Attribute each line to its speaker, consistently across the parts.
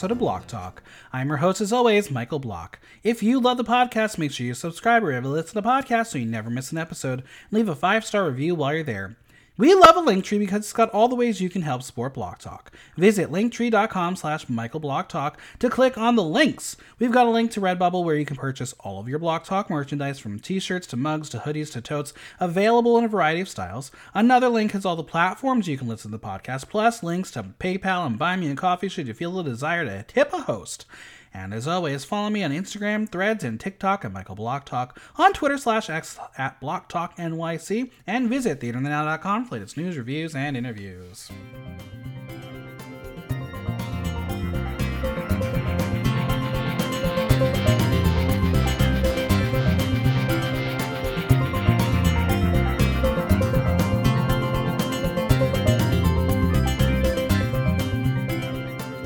Speaker 1: episode of Block Talk. I'm your host, as always, Michael Block. If you love the podcast, make sure you subscribe or ever listen to the podcast so you never miss an episode. Leave a five star review while you're there. We love a Linktree because it's got all the ways you can help support Block Talk. Visit linktree.com slash Michael Block Talk to click on the links. We've got a link to Redbubble where you can purchase all of your Block Talk merchandise from t-shirts to mugs to hoodies to totes, available in a variety of styles. Another link has all the platforms you can listen to the podcast, plus links to PayPal and Buy Me a Coffee should you feel the desire to tip a host. And as always, follow me on Instagram, Threads, and TikTok at Michael Block Talk, on Twitter slash X at Block Talk NYC, and visit theinternetnow.com for latest news, reviews, and interviews.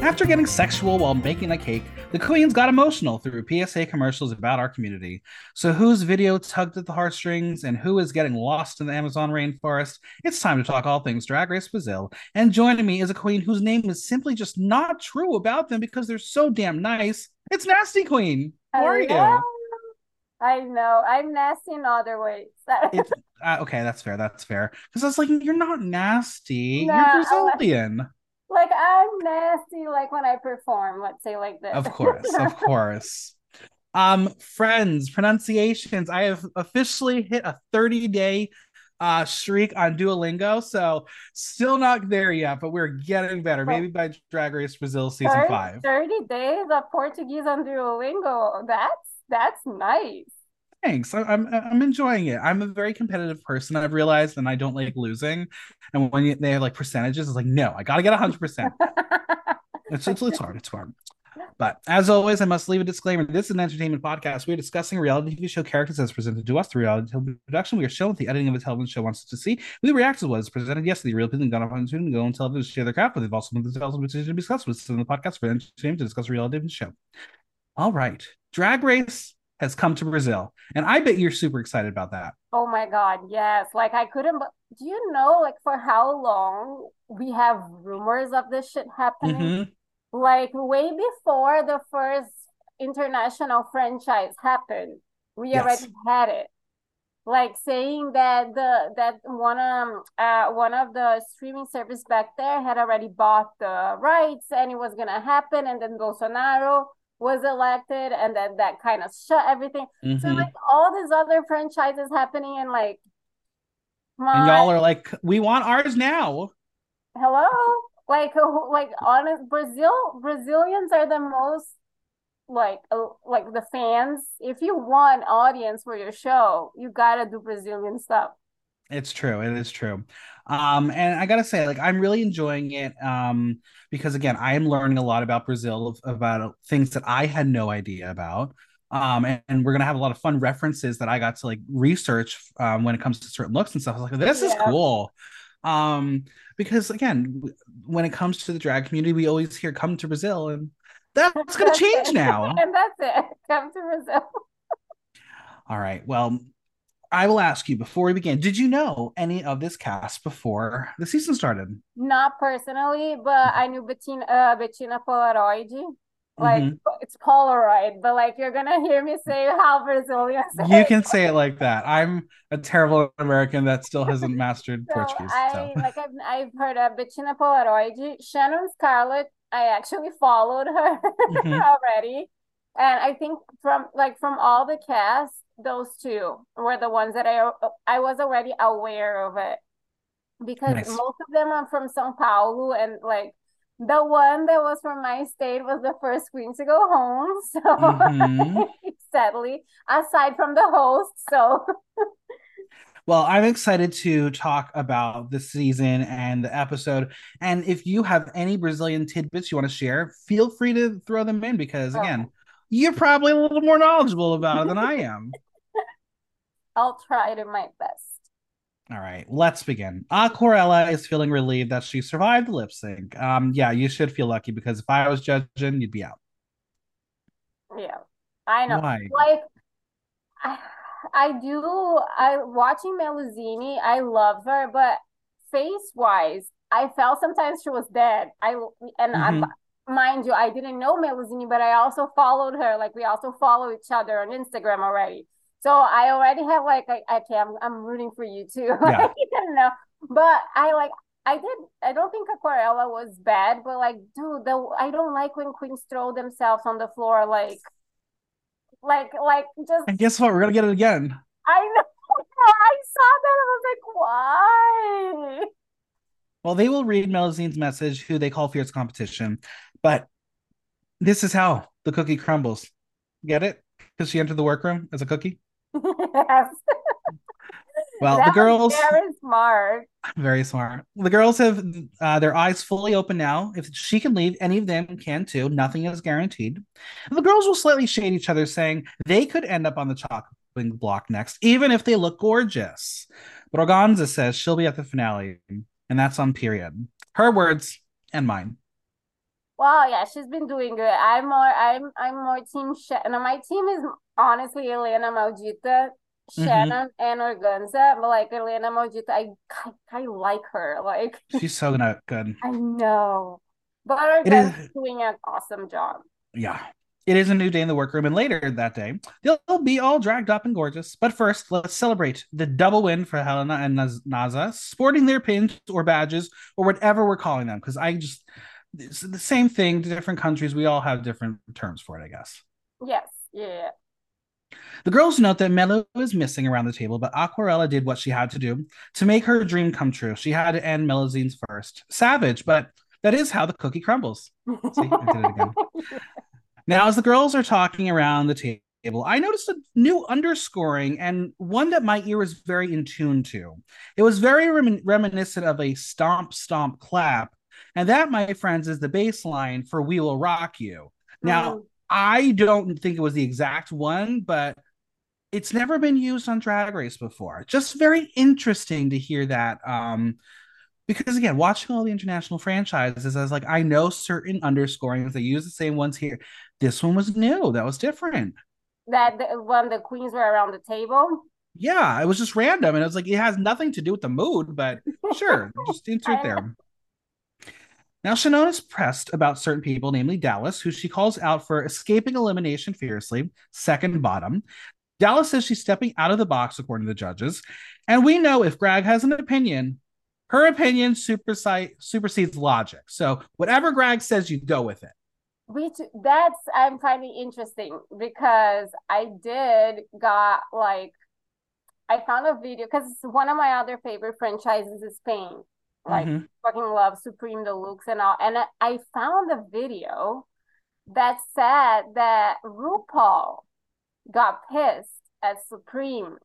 Speaker 1: After getting sexual while baking a cake, the queens got emotional through PSA commercials about our community. So, whose video tugged at the heartstrings and who is getting lost in the Amazon rainforest? It's time to talk all things Drag Race Brazil. And joining me is a queen whose name is simply just not true about them because they're so damn nice. It's Nasty Queen. How are
Speaker 2: you? I know. I'm nasty in other ways.
Speaker 1: uh, okay, that's fair. That's fair. Because I was like, you're not nasty. No, you're Brazilian
Speaker 2: like I'm nasty like when I perform, let's say like this.
Speaker 1: Of course, of course. Um, friends, pronunciations. I have officially hit a 30 day uh streak on Duolingo, so still not there yet, but we're getting better. Maybe by Drag Race Brazil season 30, five.
Speaker 2: 30 days of Portuguese on Duolingo. That's that's nice
Speaker 1: thanks. I'm I'm enjoying it. I'm a very competitive person. I've realized, and I don't like losing. And when they have like percentages, it's like no, I got to get hundred percent. It's it's hard. It's hard. But as always, I must leave a disclaimer. This is an entertainment podcast. We are discussing reality TV show characters as presented to us through reality television production. We are shown the editing of a television show wants us to see. We react to what is presented yesterday. The real people got off on and go and television to share their craft, but they've also been the television to be discussed with in the podcast for entertainment to discuss reality TV show. All right. Drag Race has come to Brazil. And I bet you're super excited about that.
Speaker 2: Oh my God, yes. Like I couldn't, do you know, like for how long we have rumors of this shit happening? Mm-hmm. Like way before the first international franchise happened, we yes. already had it. Like saying that the that one um uh one of the streaming service back there had already bought the rights and it was gonna happen, and then Bolsonaro was elected and then that kind of shut everything. Mm-hmm. So like all these other franchises happening and like
Speaker 1: and y'all are like, we want ours now.
Speaker 2: Hello? Like like honest Brazil Brazilians are the most like uh, like the fans. If you want audience for your show, you gotta do Brazilian stuff.
Speaker 1: It's true. It is true. Um, and I gotta say, like, I'm really enjoying it. Um, because again, I am learning a lot about Brazil, about things that I had no idea about. Um, and, and, we're gonna have a lot of fun references that I got to like research um, when it comes to certain looks and stuff. I was like, this yeah. is cool. Um, because again, when it comes to the drag community, we always hear "come to Brazil," and that's gonna change now.
Speaker 2: and that's it. Come to Brazil.
Speaker 1: All right. Well, I will ask you before we begin, did you know any of this cast before the season started?
Speaker 2: Not personally, but I knew Betina, uh, Betina Polaroid. Like mm-hmm. it's Polaroid, but like you're gonna hear me say how Brazilian.
Speaker 1: You can say it like that. I'm a terrible American that still hasn't mastered so Portuguese.
Speaker 2: I so. like I've, I've heard of Betina Polaroid, Shannon Skarllet. I actually followed her mm-hmm. already, and I think from like from all the cast, those two were the ones that I I was already aware of it because nice. most of them are from São Paulo and like the one that was from my state was the first queen to go home. So mm-hmm. sadly, aside from the host, so
Speaker 1: Well, I'm excited to talk about the season and the episode. And if you have any Brazilian tidbits you want to share, feel free to throw them in because, again, oh. you're probably a little more knowledgeable about it than I am.
Speaker 2: I'll try to my best.
Speaker 1: All right, let's begin. Aquarela is feeling relieved that she survived the lip sync. Um, yeah, you should feel lucky because if I was judging, you'd be out.
Speaker 2: Yeah, I know. Why? Like, I, I do. I watching Melusine. I love her, but face wise, I felt sometimes she was dead. I and mm-hmm. mind you, I didn't know Melusine, but I also followed her. Like we also follow each other on Instagram already. So I already have like, I, okay, I'm, I'm rooting for you too. Yeah. you know, but I like, I did. I don't think Aquarela was bad, but like, dude, the I don't like when queens throw themselves on the floor, like, like, like just.
Speaker 1: And guess what? We're gonna get it again.
Speaker 2: I know. I saw that. I was like, why?
Speaker 1: Well, they will read Melusine's message, who they call fierce competition, but this is how the cookie crumbles. Get it? Because she entered the workroom as a cookie. Yes. Well, that the girls
Speaker 2: very smart.
Speaker 1: Very smart. The girls have uh, their eyes fully open now. If she can leave, any of them can too. Nothing is guaranteed. And the girls will slightly shade each other, saying they could end up on the chopping block next, even if they look gorgeous. But Organzza says she'll be at the finale, and that's on period. Her words and mine.
Speaker 2: Well, yeah, she's been doing good. I'm more, I'm, I'm more team. Sh- no, my team is honestly Hellena Malditta Mm-hmm. Shannon mm-hmm. and Organzza, but like Hellena Malditta, I, I, I like her. Like
Speaker 1: she's so good.
Speaker 2: I know, but Organzza is doing an awesome job.
Speaker 1: Yeah, it is a new day in the workroom, and later that day they'll be all dragged up and gorgeous. But first, let's celebrate the double win for Hellena and Naza, sporting their pins or badges or whatever we're calling them. Because I just it's the same thing. Different countries, we all have different terms for it, I guess.
Speaker 2: Yes. Yeah.
Speaker 1: The girls note that Melo is missing around the table, but Aquarela did what she had to do to make her dream come true. She had to end Melusine's first. Savage, but that is how the cookie crumbles. See, I did it again. Now, as the girls are talking around the table, I noticed a new underscoring and one that my ear was very in tune to. It was very rem- reminiscent of a stomp, stomp, clap. And that, my friends, is the baseline for We Will Rock You. Now, mm. I don't think it was the exact one, but it's never been used on Drag Race before. Just very interesting to hear that. Um, because again, watching all the international franchises, I was like, I know certain underscorings, they use the same ones here. This one was new. That was different.
Speaker 2: That the, when the queens were around the table.
Speaker 1: Yeah, it was just random, and it was like it has nothing to do with the mood, but sure, just insert there. Now, Shannon is pressed about certain people, namely Dallas, who she calls out for escaping elimination fiercely, second bottom. Dallas says she's stepping out of the box, according to the judges. And we know if Grag has an opinion, her opinion supersedes logic. So whatever Grag says, you go with it.
Speaker 2: Which that's I'm finding interesting because I did got like I found a video because one of my other favorite franchises is Spain like mm-hmm. fucking love Supreme Deluxe and all. And I found a video that said that RuPaul got pissed at Supreme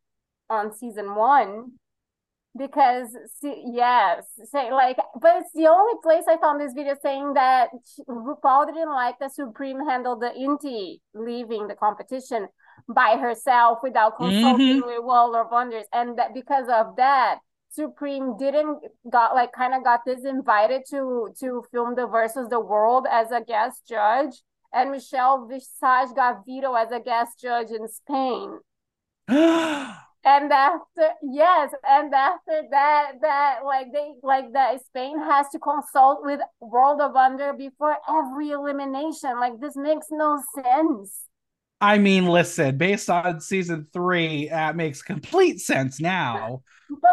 Speaker 2: on season one because yes say like but it's the only place i found this video saying that rupaul didn't like that supreme handled the inti leaving the competition by herself without consulting mm-hmm. with world of wonders and that because of that Supreme didn't got like kind of got this invited to to film the versus the world as a guest judge, and Michelle Visage got veto as a guest judge in Spain. and after yes, and after that, that like they like that Spain has to consult with World of Wonder before every elimination. Like this makes no sense.
Speaker 1: I mean, listen, based on season three, that makes complete sense now.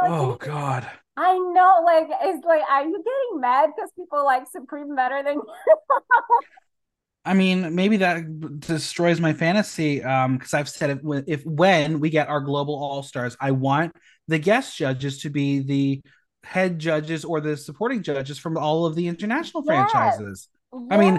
Speaker 1: Oh God.
Speaker 2: I know, like, it's like, are you getting mad because people like Supreme better than you?
Speaker 1: I mean, maybe that destroys my fantasy. Um, because I've said if, if when we get our global all stars, I want the guest judges to be the head judges or the supporting judges from all of the international yes. franchises. Yes. I mean,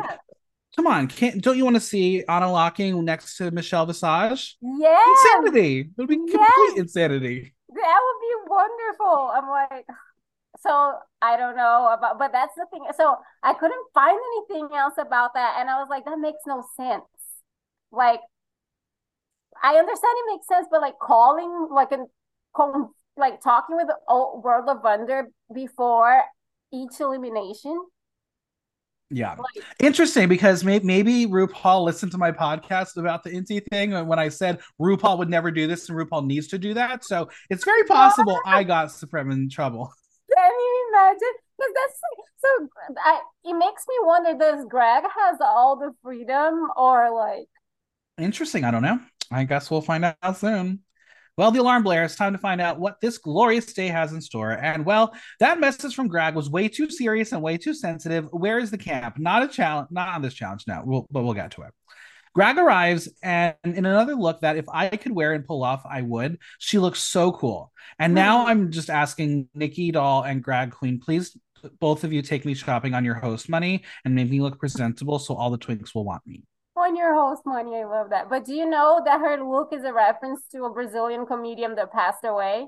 Speaker 1: Come on, can't don't you want to see Ana Locking next to Michelle Visage?
Speaker 2: Yeah,
Speaker 1: insanity. It would be complete yes. insanity.
Speaker 2: That would be wonderful. I'm like, so I don't know about, but that's the thing. So I couldn't find anything else about that, and I was like, that makes no sense. Like, I understand it makes sense, but like calling like an like talking with the World of Wonder before each elimination
Speaker 1: yeah. Like, Interesting because may- maybe RuPaul listened to my podcast about the Inti thing uh, when I said RuPaul would never do this and RuPaul needs to do that. So it's very possible I got Supreme in trouble.
Speaker 2: Can you imagine? Because that's so. I it makes me wonder does Grag has all the freedom or like
Speaker 1: Interesting. I don't know. I guess we'll find out soon. Well, the alarm blares. Time to find out what this glorious day has in store. And well, that message from Grag was way too serious and way too sensitive. Where is the camp? Not a challenge. Not on this challenge now. We'll, but we'll get to it. Grag arrives, and in another look that if I could wear and pull off, I would. She looks so cool. And now. I'm just asking Nikki Doll and Grag Queen, please, both of you take me shopping on your host money and make me look presentable so all the twinks will want me.
Speaker 2: On your host money? I love that. But do you know that her look is a reference to a Brazilian comedian that passed away?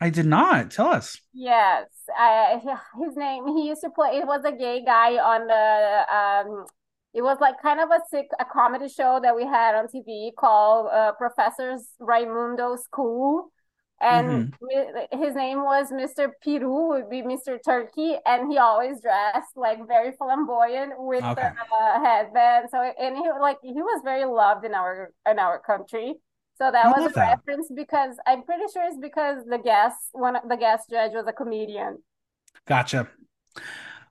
Speaker 1: I did not. Tell us.
Speaker 2: Yes, I, his name. He used to play. It was a gay guy on the. Um, it was like kind of a sick a comedy show that we had on TV called uh, Professor Raimundo School, and mi- his name was Mr. Peru, would be Mr. Turkey, and he always dressed like very flamboyant with
Speaker 1: Okay.
Speaker 2: the uh, headband. So and he like he was very loved in our in our country. So that
Speaker 1: I
Speaker 2: was a
Speaker 1: that.
Speaker 2: reference because I'm pretty sure it's because the guest one of the guest judge was a comedian.
Speaker 1: Gotcha.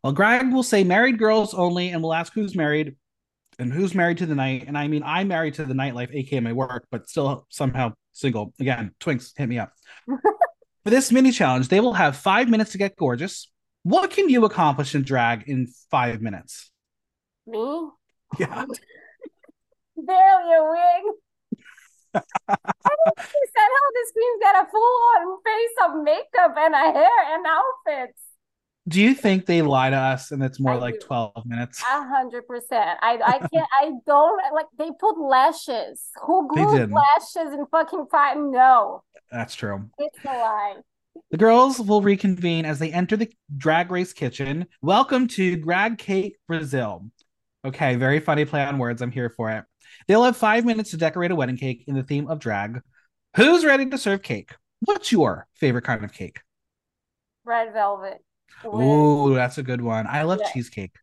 Speaker 1: Well, Grag will say married girls only, and we'll ask who's married and who's married to the night. And I mean, I'm married to the nightlife, aka my work, but still somehow single. Again, Twinks, hit me up. For this mini challenge, they will have five minutes to get gorgeous. What can you accomplish in drag in five minutes?
Speaker 2: Me?
Speaker 1: Yeah.
Speaker 2: Barely a wig. I don't understand how this queen's got a full on face of makeup and a hair and outfits.
Speaker 1: Do you think they lie to us and it's more
Speaker 2: I
Speaker 1: like
Speaker 2: do.
Speaker 1: 12 minutes?
Speaker 2: A hundred percent. I I can't. I don't like. They put lashes. Who glued lashes in fucking five? No,
Speaker 1: That's true.
Speaker 2: it's a lie.
Speaker 1: The girls will reconvene as they enter the drag race kitchen. Welcome to Drag Cake Brazil. Okay, very funny play on words. I'm here for it. They'll have five minutes to decorate a wedding cake in the theme of drag. Who's ready to serve cake? What's your favorite kind of cake?
Speaker 2: Red velvet.
Speaker 1: Ooh, that's a good one. I love
Speaker 2: Yeah.
Speaker 1: cheesecake.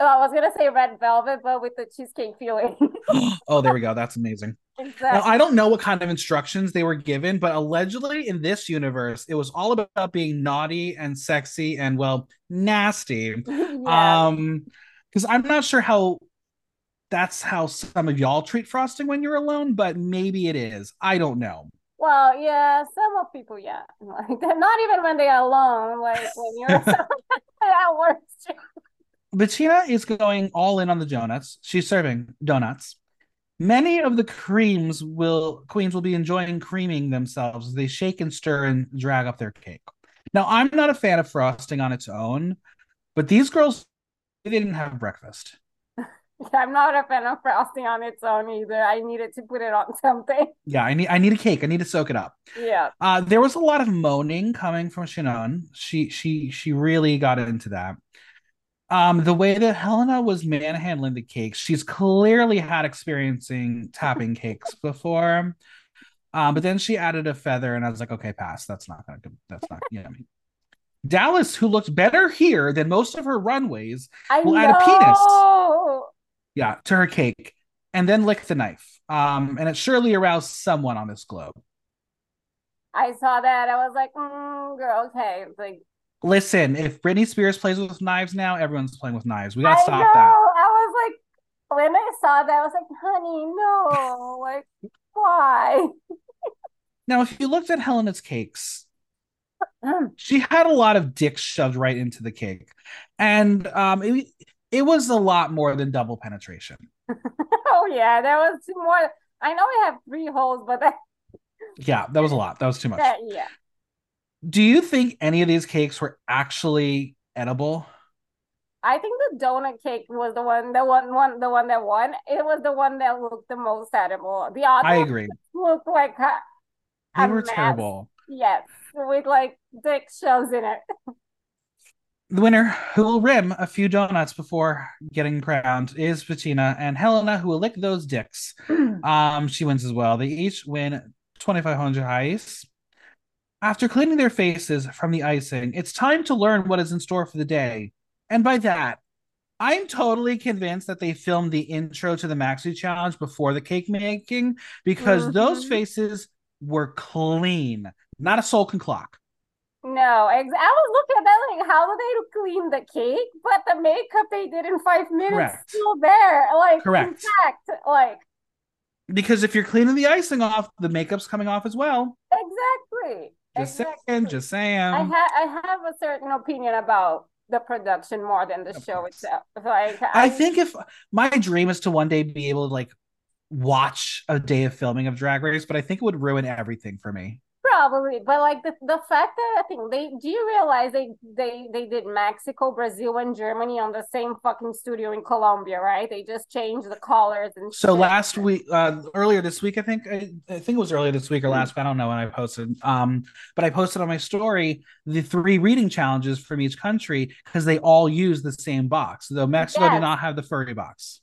Speaker 2: Oh, I was gonna say red velvet, but with the cheesecake feeling.
Speaker 1: oh, there we go. That's amazing. Now. I don't know what kind of instructions they were given, but allegedly in this universe, it was all about being naughty and sexy and, well, nasty.
Speaker 2: yeah.
Speaker 1: Um, because I'm not sure how that's how some of y'all treat frosting when you're alone, but maybe it is. I don't know.
Speaker 2: Well, yeah, some of people, yeah. Like not even when they're alone, like when you're that works too.
Speaker 1: Betina is going all in on the donuts. She's serving donuts. Many of the creams will queens will be enjoying creaming themselves as they shake and stir and drag up their cake. Now, I'm not a fan of frosting on its own, but these girls they didn't have breakfast.
Speaker 2: I'm not a fan of frosting on its own either. I needed to put it on something.
Speaker 1: Yeah, I need I need a cake. I need to soak it up.
Speaker 2: Yeah.
Speaker 1: Uh, there was a lot of moaning coming from Shannon. She she she really got into that. Um, the way that Hellena was manhandling the cakes, she's clearly had experiencing tapping cakes before. Um, but then she added a feather, and I was like, okay, pass. That's not gonna that's not yummy. Dallas, who looked better here than most of her runways,
Speaker 2: I
Speaker 1: We'll
Speaker 2: know.
Speaker 1: add a penis. Yeah, to her cake, and then lick the knife. Um, and it surely aroused someone on this globe.
Speaker 2: I saw that. I was like, mm, girl, okay. Like
Speaker 1: Listen, if Britney Spears plays with knives now, everyone's playing with knives. We gotta
Speaker 2: I
Speaker 1: stop
Speaker 2: know.
Speaker 1: that.
Speaker 2: I was like, when I saw that, I was like, honey, no. Like, why?
Speaker 1: Now, if you looked at Hellena's cakes, she had a lot of dicks shoved right into the cake, and um, it it was a lot more than double penetration.
Speaker 2: oh yeah, that was more. I know I have three holes, but that,
Speaker 1: Yeah, that was a lot. That was too much.
Speaker 2: that yeah.
Speaker 1: Do you think any of these cakes were actually edible?
Speaker 2: I think the donut cake was the one, the one, one, the one that won. It was the one that looked the most edible. The other
Speaker 1: I agree.
Speaker 2: looked like a,
Speaker 1: They
Speaker 2: a
Speaker 1: were
Speaker 2: mess.
Speaker 1: terrible.
Speaker 2: Yes, with like dick shows in it.
Speaker 1: The winner, who will rim a few donuts before getting crowned, is Betina, and Hellena, who will lick those dicks. Um, she wins as well. They each win 2,500 ice. After cleaning their faces from the icing, it's time to learn what is in store for the day. And by that, I'm totally convinced that they filmed the intro to the Maxi Challenge before the cake making because those
Speaker 2: Mhm.
Speaker 1: faces were clean, not a soul can clock.
Speaker 2: No, ex- I was looking at that like, how do they clean the cake? But the makeup they did in five minutes
Speaker 1: Correct.
Speaker 2: still there, like
Speaker 1: Correct.
Speaker 2: intact, like
Speaker 1: Because if you're cleaning the icing off, the makeup's coming off as well.
Speaker 2: exactly.
Speaker 1: Just
Speaker 2: exactly.
Speaker 1: saying, just saying.
Speaker 2: I have I have a certain opinion about the production more than the
Speaker 1: Of
Speaker 2: show
Speaker 1: course.
Speaker 2: itself. Like
Speaker 1: I think if my dream is to one day be able to like watch a day of filming of Drag Race, but I think it would ruin everything for me.
Speaker 2: Probably, but like the the fact that I think they do you realize they they they did Mexico, Brazil, and Germany on the same fucking studio in Colombia, right? They just changed the colors and
Speaker 1: So
Speaker 2: shit.
Speaker 1: last week, uh, earlier this week, I think, I, I think it was earlier this week or last. I don't know when I posted. Um, but I posted on my story the three reading challenges from each country because they all use the same box. Though Mexico
Speaker 2: Yes.
Speaker 1: did not have the furry box,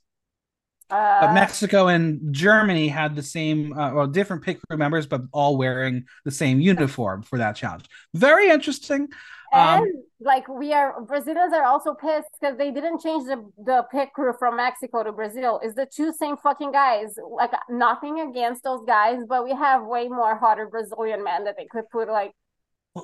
Speaker 2: uh,
Speaker 1: but Mexico and Germany had the same, uh, well, different pick crew members, but all wearing the same uniform for that challenge. Very interesting.
Speaker 2: and
Speaker 1: Um,
Speaker 2: like we are Brazilians are also pissed because they didn't change the the pit crew from Mexico to Brazil. It's the two same fucking guys. Like nothing against those guys, but we have way more hotter Brazilian men that they could put like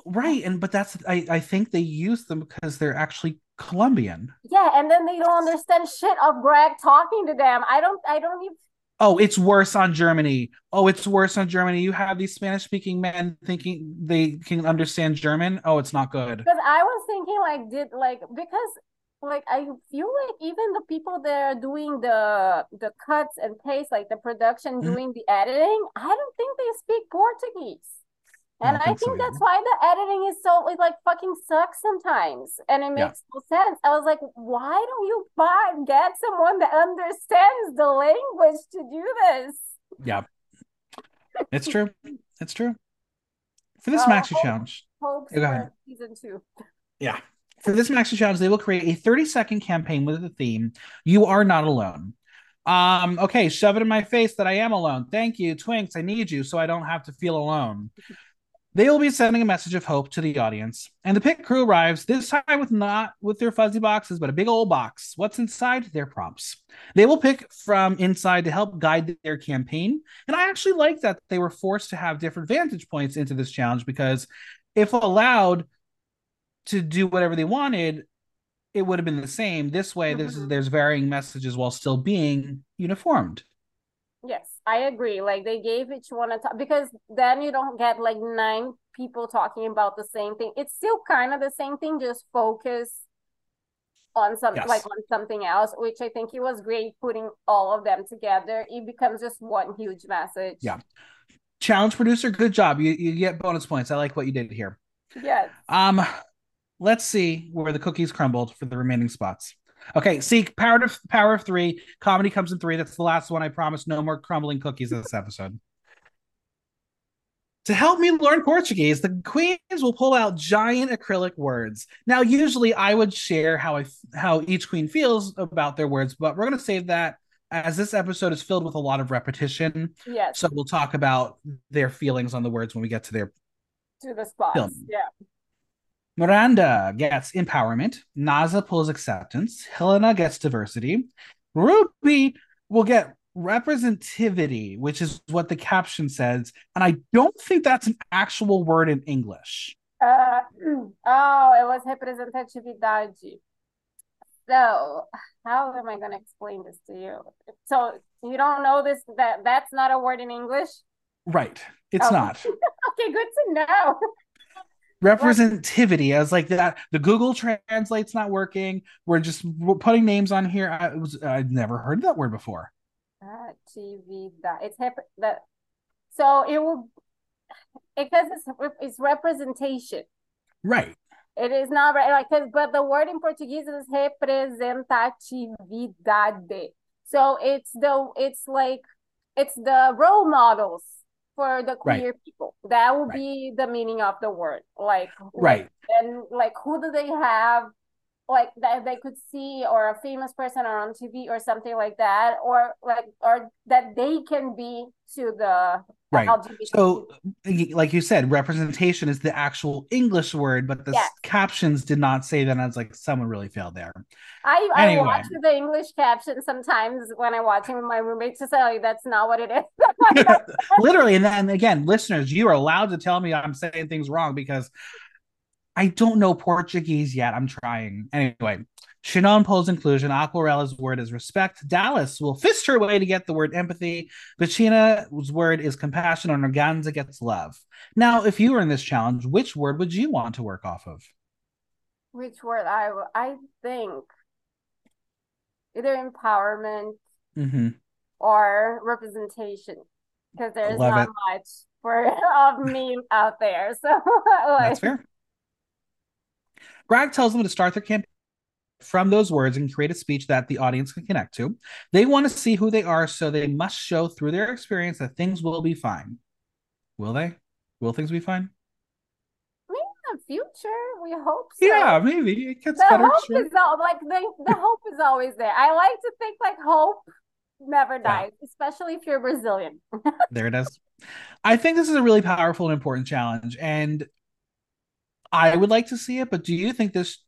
Speaker 1: right, and but that's I I think they use them because they're actually Colombian.
Speaker 2: yeah, and then they don't understand shit of Grag talking to them. I don't I don't even
Speaker 1: Oh, it's worse on Germany. Oh, it's worse on Germany. You have these Spanish speaking men thinking they can understand German. Oh, it's not good.
Speaker 2: Because I was thinking, like, did like because like I feel like even the people that are doing the the cuts and paste, like the production,
Speaker 1: Mhm.
Speaker 2: doing the editing, I don't think they speak Portuguese. And I
Speaker 1: think
Speaker 2: think
Speaker 1: so
Speaker 2: that's why the editing is so it like fucking sucks sometimes, and it
Speaker 1: Yeah.
Speaker 2: makes no sense. I was like, why don't you buy get someone that understands the language to do this?
Speaker 1: Yeah, it's true. It's true. For this
Speaker 2: Oh,
Speaker 1: maxi
Speaker 2: oh.
Speaker 1: challenge, Yeah, go
Speaker 2: for
Speaker 1: ahead.
Speaker 2: season two.
Speaker 1: yeah, for this maxi challenge, they will create a 30 second campaign with the theme "You Are Not Alone." Um, okay, shove it in my face that I am alone. Thank you, Twinks. I need you so I don't have to feel alone. They will be sending a message of hope to the audience, and the pit crew arrives this time with not with their fuzzy boxes, but a big old box. What's inside? Their prompts. They will pick from inside to help guide their campaign, and I actually like that they were forced to have different vantage points into this challenge because if allowed to do whatever they wanted, it would have been the same. This way, this is
Speaker 2: Mhm.
Speaker 1: there's varying messages while still being uniformed.
Speaker 2: Yes, I agree. Like they gave each one a top because then you don't get like nine people talking about the same thing. It's still kind of the same thing, just focus on some
Speaker 1: Yes.
Speaker 2: like on something else, which I think it was great putting all of them together. It becomes just one huge message.
Speaker 1: Yeah. Challenge producer, good job. You you get bonus points. I like what you did here.
Speaker 2: Yes.
Speaker 1: Um, let's see where the cookies crumbled for the remaining spots. Okay, see, power of power of three. Comedy comes in three. That's the last one. I promise. No more crumbling cookies this episode. To help me learn Portuguese, the queens will pull out giant acrylic words. Now, usually, I would share how I how each queen feels about their words, but we're going to save that as this episode is filled with a lot of repetition.
Speaker 2: Yes.
Speaker 1: So we'll talk about their feelings on the words when we get to their
Speaker 2: To the spots.
Speaker 1: Film.
Speaker 2: Yeah.
Speaker 1: Miranda gets empowerment. Naza pulls acceptance. Hellena gets diversity. Ruby will get representativity, which is what the caption says. And I don't think that's an actual word in English.
Speaker 2: Uh, oh, it was representatividade. So, how am I going to explain this to you? So, you don't know this that that's not a word in English?
Speaker 1: Right. It's
Speaker 2: Oh.
Speaker 1: not.
Speaker 2: Okay, good to know.
Speaker 1: Representativity. I was like that. The Google translate's not working. We're just we're putting names on here. I was I'd never heard that word before.
Speaker 2: Atividade. It's rep that. So it will because it's it's representation.
Speaker 1: Right.
Speaker 2: It is not right, like, 'cause- but the word in Portuguese is representatividade. So it's the it's like it's the role models for the
Speaker 1: Right.
Speaker 2: queer people. That will
Speaker 1: Right.
Speaker 2: be the meaning of the word. Like
Speaker 1: Right.
Speaker 2: and like who do they have like that they could see or a famous person or on TV or something like that or like or that they can be to the
Speaker 1: Right. So, uh, like you said, representation is the actual English word, but the
Speaker 2: Yes.
Speaker 1: captions did not say that. And I was like, someone really failed there.
Speaker 2: I, I watch the English caption sometimes when I'm watching with my roommates to say like, that's not what it is.
Speaker 1: Literally. And then again, listeners, you are allowed to tell me I'm saying things wrong because I don't know Portuguese yet. I'm trying. Anyway, Shannon pulls inclusion. Aquarela's word is respect. Dallas will fist her way to get the word empathy. Betina's word is compassion. And Organzza gets love. Now, if you were in this challenge, which word would you want to work off of?
Speaker 2: Which word I I think either empowerment
Speaker 1: mm-hmm.
Speaker 2: or representation because there's
Speaker 1: Love
Speaker 2: not
Speaker 1: it.
Speaker 2: much for of me out there. So like,
Speaker 1: That's fair. Grag tells them to start their campaign from those words and create a speech that the audience can connect to. They want to see who they are, so they must show through their experience that things will be fine. Will they? Will things be fine?
Speaker 2: maybe in the future we hope so.
Speaker 1: Yeah, maybe it gets
Speaker 2: the
Speaker 1: better.
Speaker 2: hope
Speaker 1: sure.
Speaker 2: is all like the, the hope is always there. I like to think like hope never dies, especially if you're Brazilian.
Speaker 1: there it is. I think this is a really powerful and important challenge, and I would like to see it. But do you think this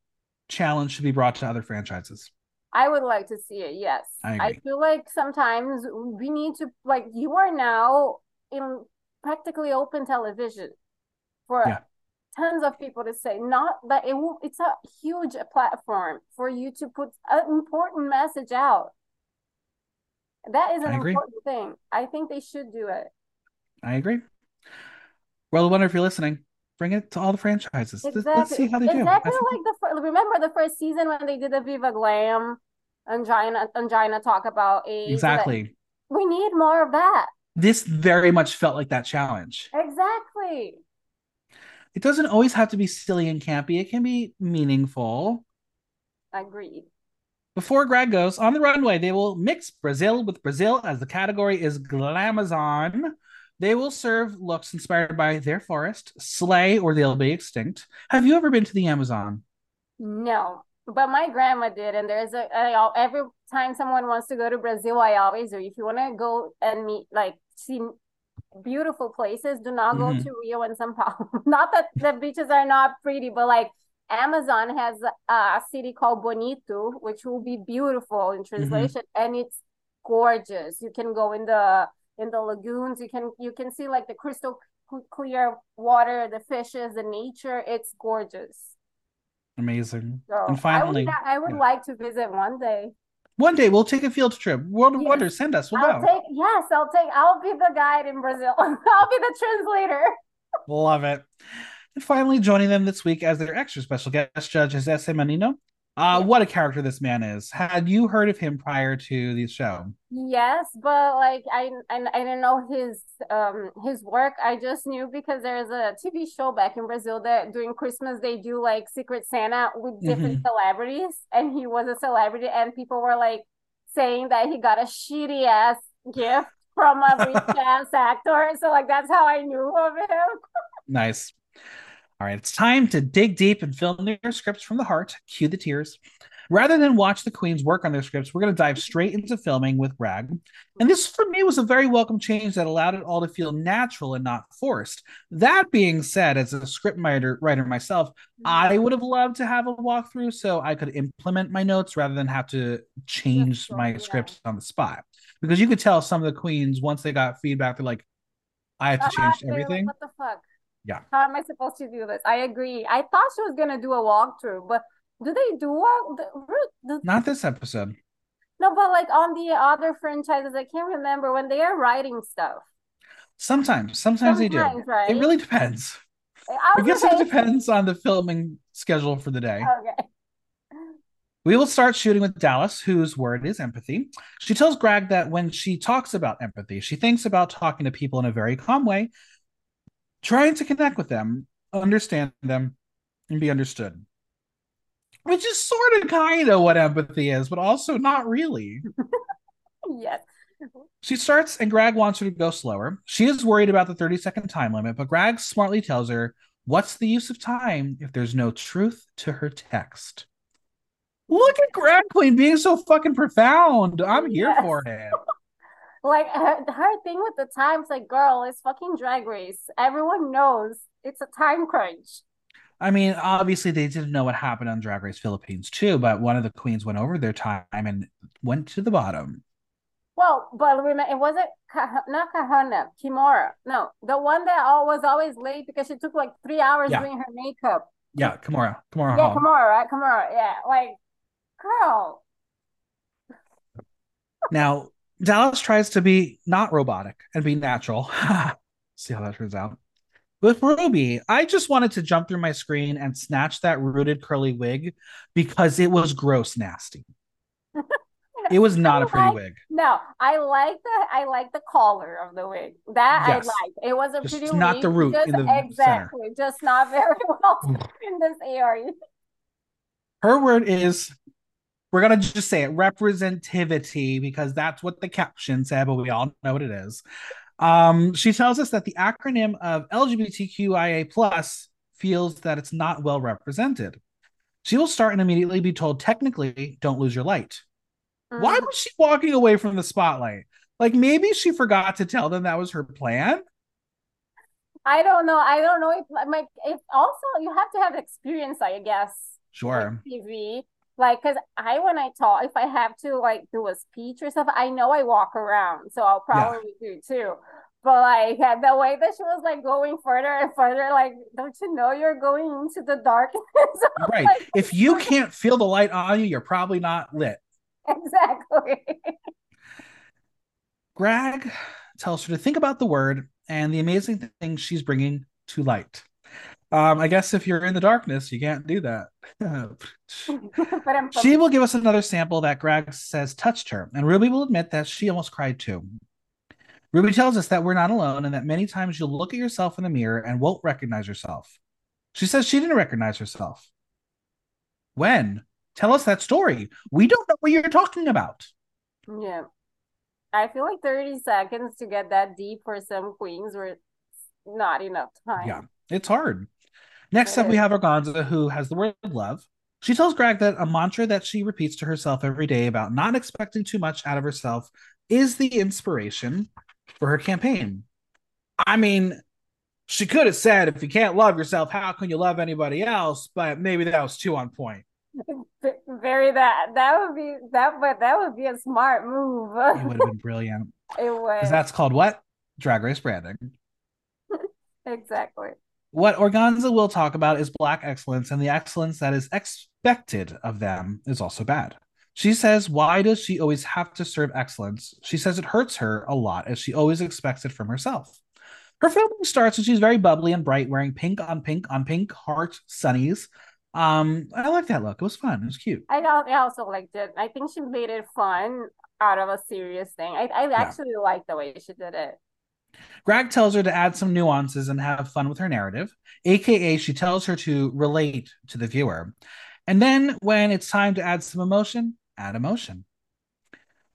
Speaker 1: challenge should be brought to other franchises?
Speaker 2: I would like to see it. Yes,
Speaker 1: I agree.
Speaker 2: feel like sometimes we need to like you are now in practically open television for
Speaker 1: Yeah.
Speaker 2: tons of people to say. Not that it will. It's a huge platform for you to put an important message out. That is an important thing. I think they should do it.
Speaker 1: I agree. Well, I wonder if you're listening. Bring it to all the franchises. Let's-
Speaker 2: Exactly.
Speaker 1: Let's see how they do.
Speaker 2: exactly like the remember the first season when they did the Viva Glam and Ongina Ongina talk about AIDS.
Speaker 1: exactly.
Speaker 2: We need more of that.
Speaker 1: This very much felt like that challenge.
Speaker 2: Exactly.
Speaker 1: It doesn't always have to be silly and campy. It can be meaningful.
Speaker 2: Agreed.
Speaker 1: Before Grag goes on the runway, they will mix Brazil with Brazil as the category is glamazon. They will serve looks inspired by their forest, slay, or they'll be extinct. Have you ever been to the Amazon?
Speaker 2: No, but my grandma did, and there's a I, every time someone wants to go to Brazil, I always do. If you want to go and meet like see beautiful places, do not go
Speaker 1: Mhm.
Speaker 2: to Rio and São Paulo. not that the beaches are not pretty, but like Amazon has a city called Bonito, which will be beautiful in translation, and it's gorgeous. You can go in the in the lagoons. You can you can see like the crystal clear water, the fishes, the nature. It's gorgeous.
Speaker 1: Amazing.
Speaker 2: So
Speaker 1: And finally,
Speaker 2: I would, I would
Speaker 1: yeah.
Speaker 2: like to visit one day.
Speaker 1: One day we'll take a field trip. World of
Speaker 2: Yes.
Speaker 1: Wonders, send us. We'll
Speaker 2: I'll
Speaker 1: go.
Speaker 2: take yes, I'll take. I'll be the guide in Brazil. I'll be the translator.
Speaker 1: Love it. And finally, joining them this week as their extra special guest judge is S.A. Manino. Uh, What a character this man is. Had you heard of him prior to the show?
Speaker 2: Yes, but like I, I I didn't know his um his work. I just knew because there's a TV show back in Brazil that during Christmas they do like Secret Santa with different celebrities, and he was a celebrity, and people were like saying that he got a shitty ass gift from a rich ass actor. So like that's how I knew of him.
Speaker 1: Nice. All right, it's time to dig deep and film their scripts from the heart. Cue the tears. Rather than watch the queens work on their scripts, we're going to dive straight into filming with Grag. And this, for me, was a very welcome change that allowed it all to feel natural and not forced. That being said, as a script writer, writer myself, I would have loved to have a walkthrough so I could implement my notes rather than have to change my
Speaker 2: yeah.
Speaker 1: scripts on the spot. Because you could tell some of the queens, once they got feedback, they're like, I have to
Speaker 2: Uh-huh,
Speaker 1: change
Speaker 2: they were like,
Speaker 1: everything.
Speaker 2: what the fuck?
Speaker 1: Yeah.
Speaker 2: How am I supposed to do this? I agree. I thought she was gonna do a walkthrough, but do they do a the,
Speaker 1: Not this episode.
Speaker 2: no? But like on the other franchises, I can't remember when they are writing stuff.
Speaker 1: Sometimes, sometimes, they do.
Speaker 2: Right?
Speaker 1: It really depends.
Speaker 2: I
Speaker 1: I guess it depends on the filming schedule for the day.
Speaker 2: Okay.
Speaker 1: We will start shooting with Dallas, whose word is empathy. She tells Grag that when she talks about empathy, she thinks about talking to people in a very calm way, trying to connect with them, understand them, and be understood. Which is sort of kind of what empathy is, but also not really.
Speaker 2: Yes.
Speaker 1: She starts, and Grag wants her to go slower. She is worried about the 30 second time limit, but Grag smartly tells her, What's the use of time if there's no truth to her text? Look at Grag Queen being so fucking profound. I'm here
Speaker 2: Yes.
Speaker 1: for it.
Speaker 2: Like her, her thing with the times, like, girl, it's fucking drag race. Everyone knows it's a time crunch.
Speaker 1: I mean, obviously, they didn't know what happened on Drag Race Philippines too, but one of the queens went over their time and went to the bottom.
Speaker 2: Well, but remember, it wasn't Kah- not Kahana, Kimura. No, the one that all was always late because she took like three hours
Speaker 1: Yeah.
Speaker 2: doing her makeup.
Speaker 1: Yeah, Kimura. Kimura
Speaker 2: Yeah,
Speaker 1: Hall.
Speaker 2: Kimura, right? Kimura. Yeah, like, girl.
Speaker 1: Now, Dallas tries to be not robotic and be natural. See how that turns out. With Ruby, I just wanted to jump through my screen and snatch that rooted curly wig because it was gross nasty. It was not
Speaker 2: I
Speaker 1: a pretty
Speaker 2: like-
Speaker 1: wig.
Speaker 2: No, I like the I like the collar of the wig. That
Speaker 1: Yes.
Speaker 2: I like. It was a
Speaker 1: Just
Speaker 2: pretty
Speaker 1: not
Speaker 2: wig,
Speaker 1: the root
Speaker 2: just
Speaker 1: in the center.
Speaker 2: exactly, just not very well mm. in this area.
Speaker 1: Her word is, we're going to just say it, representativity, because that's what the caption said, but we all know what it is. Um, she tells us that the acronym of LGBTQIA plus feels that it's not well represented. She will start and immediately be told, technically, don't lose your light. Why
Speaker 2: Mhm.
Speaker 1: was she walking away from the spotlight? Like maybe she forgot to tell them that was her plan.
Speaker 2: I don't know. I don't know if like if also you have to have experience, I guess.
Speaker 1: Sure.
Speaker 2: TV. Like, cause I when I talk, if I have to like do a speech or stuff, I know I walk around, so I'll
Speaker 1: Yeah.
Speaker 2: probably do too. But like the way that she was like going further and further, like, don't you know you're going into the darkness?
Speaker 1: Right.
Speaker 2: Like,
Speaker 1: If you can't feel the light on you, you're probably not lit.
Speaker 2: exactly.
Speaker 1: Grag tells her to think about the word and the amazing things she's bringing to light. Um, I guess if you're in the darkness, you can't do that.
Speaker 2: but I'm
Speaker 1: she will give us another sample that Grag says touched her, and Ruby will admit that she almost cried too. Ruby tells us that we're not alone and that many times you'll look at yourself in the mirror and won't recognize yourself. She says she didn't recognize herself. When? Tell us that story. We don't know what you're talking about.
Speaker 2: yeah. I feel like 30 seconds to get that deep for some queens were not enough time.
Speaker 1: Yeah, it's hard. Next up, we have Organzza, who has the word love. She tells Grag that a mantra that she repeats to herself every day about not expecting too much out of herself is the inspiration for her campaign. I mean, she could have said, if you can't love yourself, how can you love anybody else? But maybe that was too on point.
Speaker 2: Very that that would be that but that would be a smart move.
Speaker 1: It would have been brilliant.
Speaker 2: It would.
Speaker 1: Because that's called what? Drag race branding.
Speaker 2: Exactly.
Speaker 1: What Organzza will talk about is black excellence, and the excellence that is expected of them is also bad. She says, Why does she always have to serve excellence? She says it hurts her a lot as she always expects it from herself. Her filming starts and she's very bubbly and bright, wearing pink on pink on pink heart sunnies. Um, I like that look. It was fun. It was cute.
Speaker 2: I I also liked it. I think she made it fun out of a serious thing. I, I actually like the way she did it.
Speaker 1: Grag tells her to add some nuances and have fun with her narrative, aka, she tells her to relate to the viewer. And then when it's time to add some emotion, add emotion.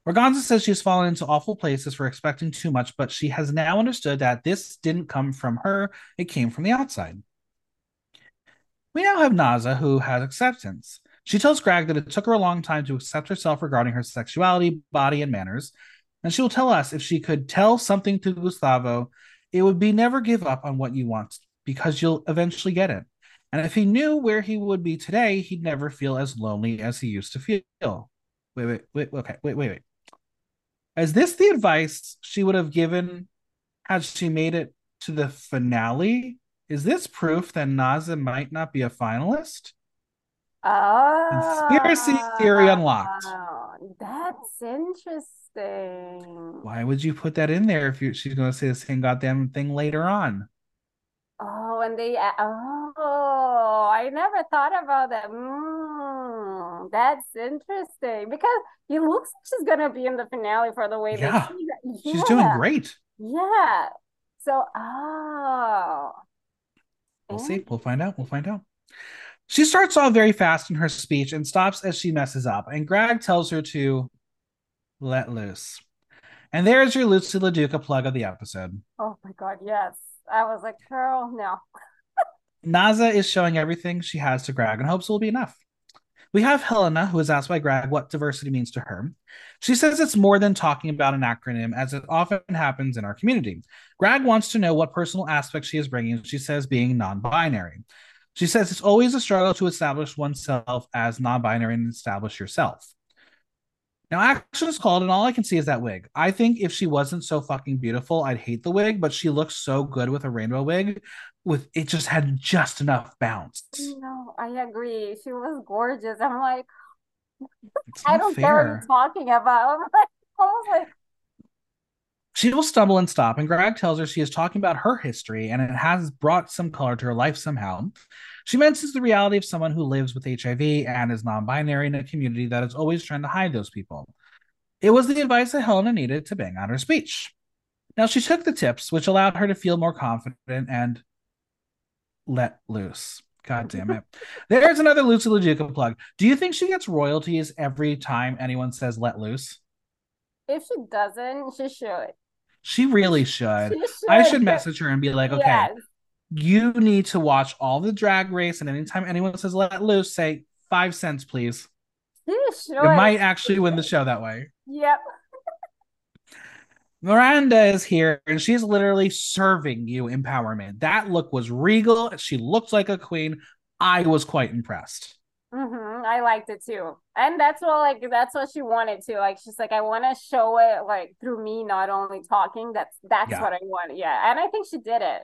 Speaker 1: Organzza says she's fallen into awful places for expecting too much, but she has now understood that this didn't come from her, it came from the outside. We now have Naza, who has acceptance. She tells Grag that it took her a long time to accept herself regarding her sexuality, body, and manners. And she will tell us if she could tell something to Gustavo, it would be never give up on what you want because you'll eventually get it. And if he knew where he would be today, he'd never feel as lonely as he used to feel. Wait, wait, wait, okay, wait, wait, wait. Is this the advice she would have given had she made it to the finale? Is this proof that Naza might not be a finalist?
Speaker 2: Oh,
Speaker 1: Conspiracy theory ah, unlocked.
Speaker 2: That's interesting.
Speaker 1: Why would you put that in there if you, she's going to say the same goddamn thing later on?
Speaker 2: Oh, and they oh, I never thought about that. Mm, that's interesting because it looks like she's gonna be in the finale for the way
Speaker 1: Yeah,
Speaker 2: they
Speaker 1: She's doing great.
Speaker 2: Yeah. So, oh,
Speaker 1: We'll see. We'll find out. We'll find out. She starts off very fast in her speech and stops as she messes up. And Grag tells her to let loose. And there's your Loosey LaDuca plug of the episode.
Speaker 2: Oh my God, yes. I was like, girl, no.
Speaker 1: Naza is showing everything she has to Grag and hopes it will be enough. We have Hellena, who is asked by Grag what diversity means to her. She says it's more than talking about an acronym, as it often happens in our community. Grag wants to know what personal aspects she is bringing. She says being non binary. She says it's always a struggle to establish oneself as non binary and establish yourself. Now, action is called, and all I can see is that wig. I think if she wasn't so fucking beautiful, I'd hate the wig, but she looks so good with a rainbow wig. With it just had just enough bounce.
Speaker 2: No, I agree. She was gorgeous. I'm like, I don't fair. care what you're talking about. I'm like, I was like,
Speaker 1: she will stumble and stop, and Grag tells her she is talking about her history and it has brought some color to her life somehow. She mentions the reality of someone who lives with HIV and is non binary in a community that is always trying to hide those people. It was the advice that Hellena needed to bang out her speech. Now, she took the tips, which allowed her to feel more confident and let loose. God damn it. There's another Loosey LaDuca plug. Do you think she gets royalties every time anyone says let loose?
Speaker 2: If she doesn't, she should.
Speaker 1: She really should. She should. I should. message her and be like, okay, yes. you need to watch all the drag race and anytime anyone says let loose say five cents please.
Speaker 2: Sure.
Speaker 1: it might actually win the show that way.
Speaker 2: Yep.
Speaker 1: Miranda is here and she's literally serving you empowerment. That look was regal. She looked like a queen. I was quite impressed
Speaker 2: mm-hmm. i liked it too and that's what like that's what she wanted to like she's like i want to show it like through me not only talking that's that's yeah. what i want yeah and i think she did it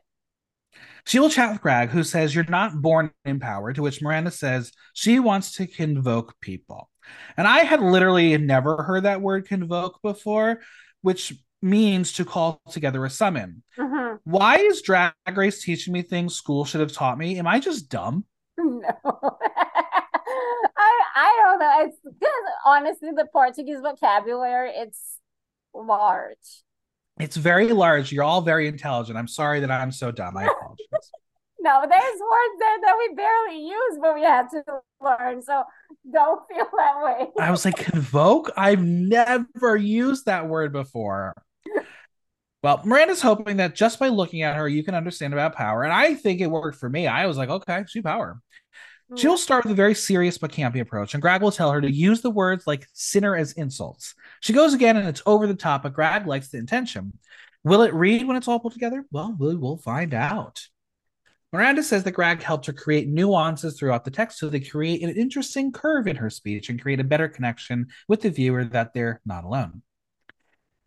Speaker 1: she will chat with Grag, who says, You're not born in power, to which Miranda says she wants to convoke people. And I had literally never heard that word convoke before, which means to call together a summon. Mm-hmm. Why is Drag Race teaching me things school should have taught me? Am I just dumb?
Speaker 2: No. I don't know. It's because honestly, the Portuguese vocabulary it's large.
Speaker 1: It's very large. You're all very intelligent. I'm sorry that I'm so dumb. I apologize.
Speaker 2: no, there's words there that we barely use, but we had to learn. So don't feel that way.
Speaker 1: I was like, convoke? I've never used that word before. Well, Miranda's hoping that just by looking at her, you can understand about power. And I think it worked for me. I was like, okay, she power. Hmm. She'll start with a very serious but campy approach, and Grag will tell her to use the words like sinner as insults. She goes again, and it's over the top, but Grag likes the intention. Will it read when it's all put together? Well, we will find out. Miranda says that Grag helped her create nuances throughout the text so they create an interesting curve in her speech and create a better connection with the viewer that they're not alone.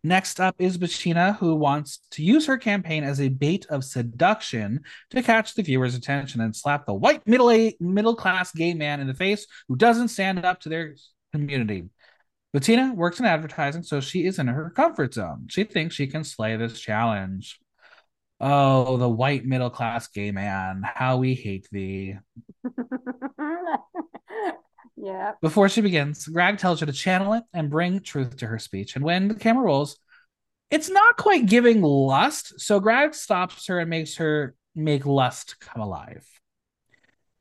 Speaker 1: Next up is Betina, who wants to use her campaign as a bait of seduction to catch the viewer's attention and slap the white middle middle class gay man in the face who doesn't stand up to their community. Betina works in advertising, so she is in her comfort zone. She thinks she can slay this challenge. Oh, the white middle class gay man, how we hate thee.
Speaker 2: Yeah.
Speaker 1: Before she begins, Grag tells her to channel it and bring truth to her speech. And when the camera rolls, it's not quite giving lust. So Grag stops her and makes her make lust come alive.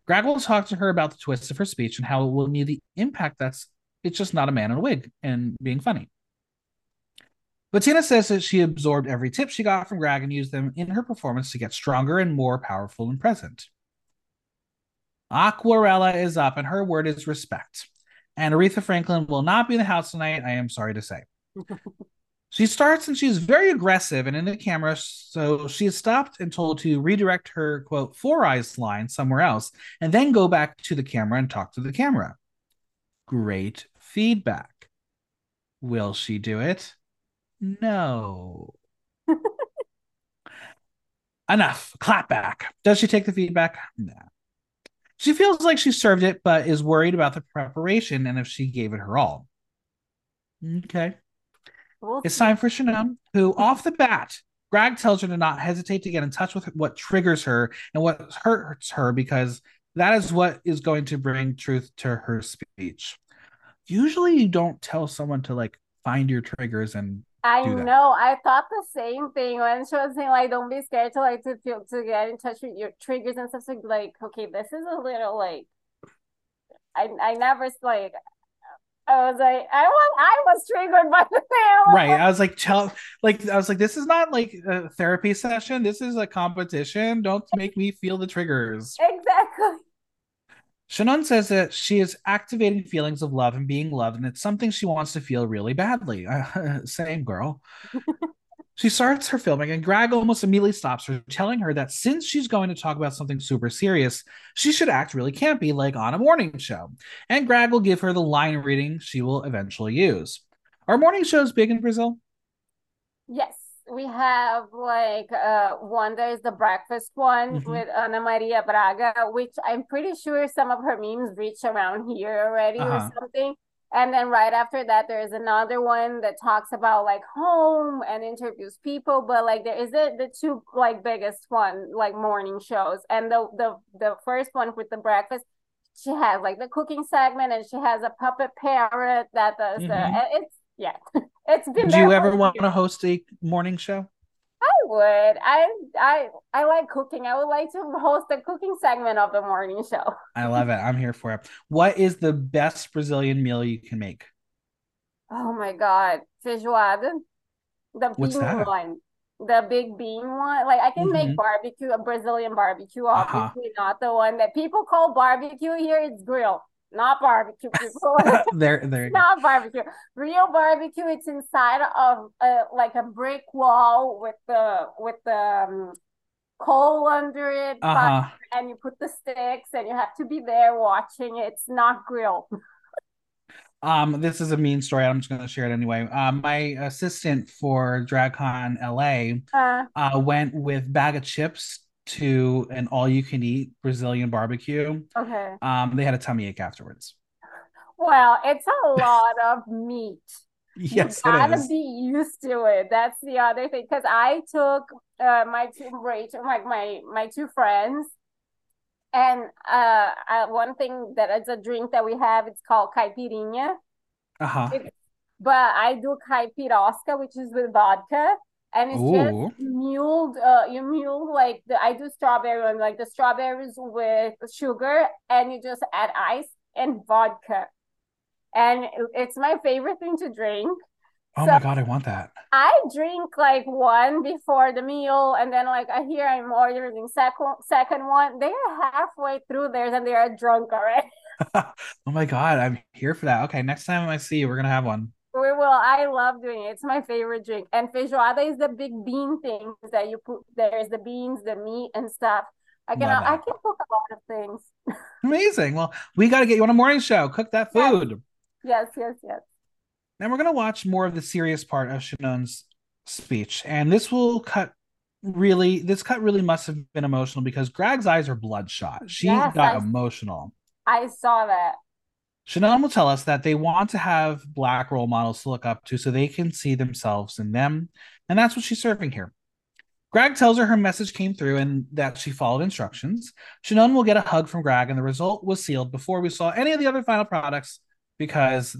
Speaker 1: Grag will talk to her about the twist of her speech and how it will need the impact that's it's just not a man in a wig and being funny. Betina says that she absorbed every tip she got from Grag and used them in her performance to get stronger and more powerful and present. Aquarela is up, and her word is respect. And Aretha Franklin will not be in the house tonight, I am sorry to say. she starts and she's very aggressive and in the camera, so she is stopped and told to redirect her quote four eyes line somewhere else and then go back to the camera and talk to the camera. Great feedback. Will she do it? No. Enough. Clap back. Does she take the feedback? No. She feels like she served it, but is worried about the preparation and if she gave it her all. Okay. It's time for Shannon, who off the bat, Grag tells her to not hesitate to get in touch with what triggers her and what hurts her because that is what is going to bring truth to her speech. Usually, you don't tell someone to like find your triggers and
Speaker 2: I know. I thought the same thing when she was saying like, "Don't be scared to like to feel to get in touch with your triggers and stuff." So like, okay, this is a little like, I I never like. I was like, I was, I was triggered by the thing.
Speaker 1: Right. I was like, tell, like, I was like, this is not like a therapy session. This is a competition. Don't make me feel the triggers.
Speaker 2: Exactly.
Speaker 1: Shannon says that she is activating feelings of love and being loved, and it's something she wants to feel really badly. same girl. she starts her filming, and Grag almost immediately stops her, telling her that since she's going to talk about something super serious, she should act really campy, like on a morning show. And Grag will give her the line reading she will eventually use. Are morning shows big in Brazil?
Speaker 2: Yes, we have like uh one there's the breakfast one
Speaker 1: Mhm.
Speaker 2: with Ana Maria Braga, which I'm pretty sure some of her memes reach around here already
Speaker 1: Uh-huh.
Speaker 2: or something. And then right after that, there's another one that talks about like home and interviews people. But like there is the the two like biggest one like morning shows, and the the the first one with the breakfast, she has like the cooking segment, and she has a puppet parrot that does the.
Speaker 1: Mhm.
Speaker 2: and It's yeah, it's been. There
Speaker 1: you ever want to host a morning show?
Speaker 2: I would. I I I like cooking. I would like to host a cooking segment of the morning show.
Speaker 1: I love it. I'm here for it. What is the best Brazilian meal you can make?
Speaker 2: Oh my God, feijoada, the
Speaker 1: What's
Speaker 2: bean
Speaker 1: that?
Speaker 2: one, the big bean one. Like I can
Speaker 1: Mhm.
Speaker 2: make barbecue, a Brazilian barbecue,
Speaker 1: Uh-huh.
Speaker 2: obviously not the one that people call barbecue here. It's grill, not barbecue. People.
Speaker 1: there, there.
Speaker 2: not barbecue. Real barbecue. It's inside of a, like a brick wall with the with the um, coal under it,
Speaker 1: Uh-huh.
Speaker 2: and you put the sticks, and you have to be there watching. It's not grill.
Speaker 1: Um, this is a mean story. I'm just going to share it anyway. Um, my assistant for DragCon LA
Speaker 2: Uh,
Speaker 1: uh, went with bag of chips to an all-you-can-eat Brazilian barbecue.
Speaker 2: okay.
Speaker 1: Um, they had a tummy ache afterwards.
Speaker 2: Well, it's a lot of meat.
Speaker 1: Yes,
Speaker 2: you gotta be used to it. That's the other thing. Because I took uh, my two Rachel, like my my two friends, and uh, uh, one thing that is a drink that we have. It's called caipirinha.
Speaker 1: Uh-huh.
Speaker 2: But I do caipirosca, which is with vodka, and it's
Speaker 1: Ooh.
Speaker 2: just muled. Uh, you mule like the I do strawberry one, like the strawberries with sugar, and you just add ice and vodka, and it's my favorite thing to drink.
Speaker 1: Oh
Speaker 2: So-
Speaker 1: my God, I want that.
Speaker 2: I drink like one before the meal, and then like I hear I'm ordering second second one. They are halfway through theirs, and they are drunk already.
Speaker 1: Oh my God, I'm here for that. Okay, next time I see you, we're gonna have one.
Speaker 2: We will. I love doing it. It's my favorite drink. And feijoada is the big bean things that you put. There's the beans, the meat, and stuff. I can I can cook a lot of things.
Speaker 1: Amazing. Well, we got to get you on a morning show. Cook that food.
Speaker 2: Yes, yes, yes.
Speaker 1: Then we're gonna watch more of the serious part of Shannon's speech, and this will cut really. This cut really must have been emotional because Grag's eyes are bloodshot. She
Speaker 2: Yes,
Speaker 1: got
Speaker 2: I-
Speaker 1: emotional.
Speaker 2: I saw that.
Speaker 1: Shannon will tell us that they want to have black role models to look up to so they can see themselves in them, and that's what she's serving here. Grag tells her her message came through and that she followed instructions. Shannon will get a hug from Grag, and the result was sealed before we saw any of the other final products because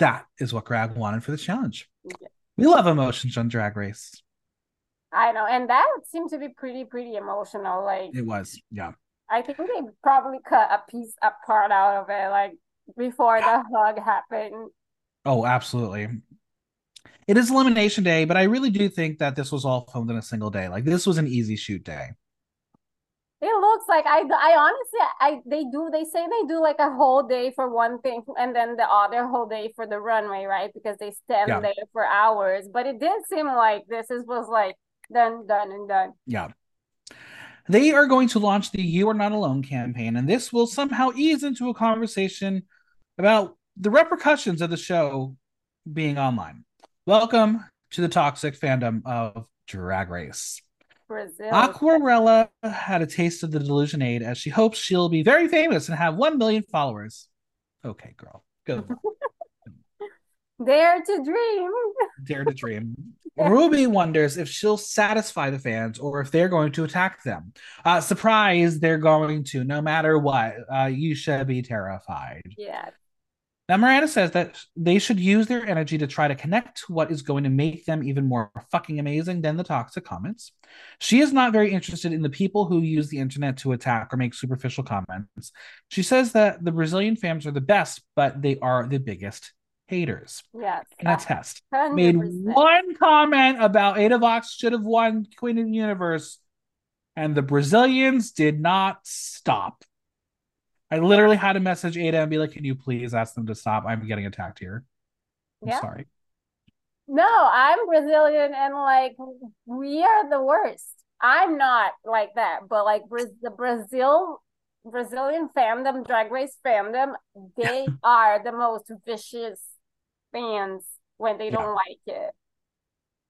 Speaker 1: that is what Grag wanted for the challenge.
Speaker 2: Yeah.
Speaker 1: We love emotions on Drag Race.
Speaker 2: I know, and that seemed to be pretty, pretty emotional. Like
Speaker 1: It was, yeah.
Speaker 2: I think they probably cut a piece, a part out of it, like before the hug happened.
Speaker 1: Oh, absolutely. It is elimination day, but I really do think that this was all filmed in a single day. Like this was an easy shoot day.
Speaker 2: It looks like I, I honestly, I they do they say they do like a whole day for one thing and then the other whole day for the runway, right? Because they stand
Speaker 1: Yeah.
Speaker 2: there for hours. But it did seem like this is was like done, done, and done.
Speaker 1: Yeah. They are going to launch the You Are Not Alone campaign, and this will somehow ease into a conversation about the repercussions of the show being online. Welcome to the toxic fandom of Drag Race.
Speaker 2: Brazil.
Speaker 1: Aquarela had a taste of the delusion aid as she hopes she'll be very famous and have 1 million followers. Okay, girl. Go.
Speaker 2: Dare to dream.
Speaker 1: Dare to dream. Ruby wonders if she'll satisfy the fans or if they're going to attack them. Uh, surprise, they're going to, no matter what. Uh, you should be terrified.
Speaker 2: Yeah.
Speaker 1: Now, Miranda says that they should use their energy to try to connect to what is going to make them even more fucking amazing than the toxic comments. She is not very interested in the people who use the internet to attack or make superficial comments. She says that the Brazilian fans are the best, but they are the biggest haters.
Speaker 2: Yes.
Speaker 1: Can attest.
Speaker 2: 100%.
Speaker 1: Made one comment about Ada Vox should have won Queen of the Universe, and the Brazilians did not stop. I literally had to message Ada and be like, "Can you please ask them to stop? I'm getting attacked here. I'm
Speaker 2: Yeah.
Speaker 1: sorry."
Speaker 2: No, I'm Brazilian and like we are the worst. I'm not like that, but like the Brazil Brazilian fandom, Drag Race fandom, they are the most vicious fans when they don't like it.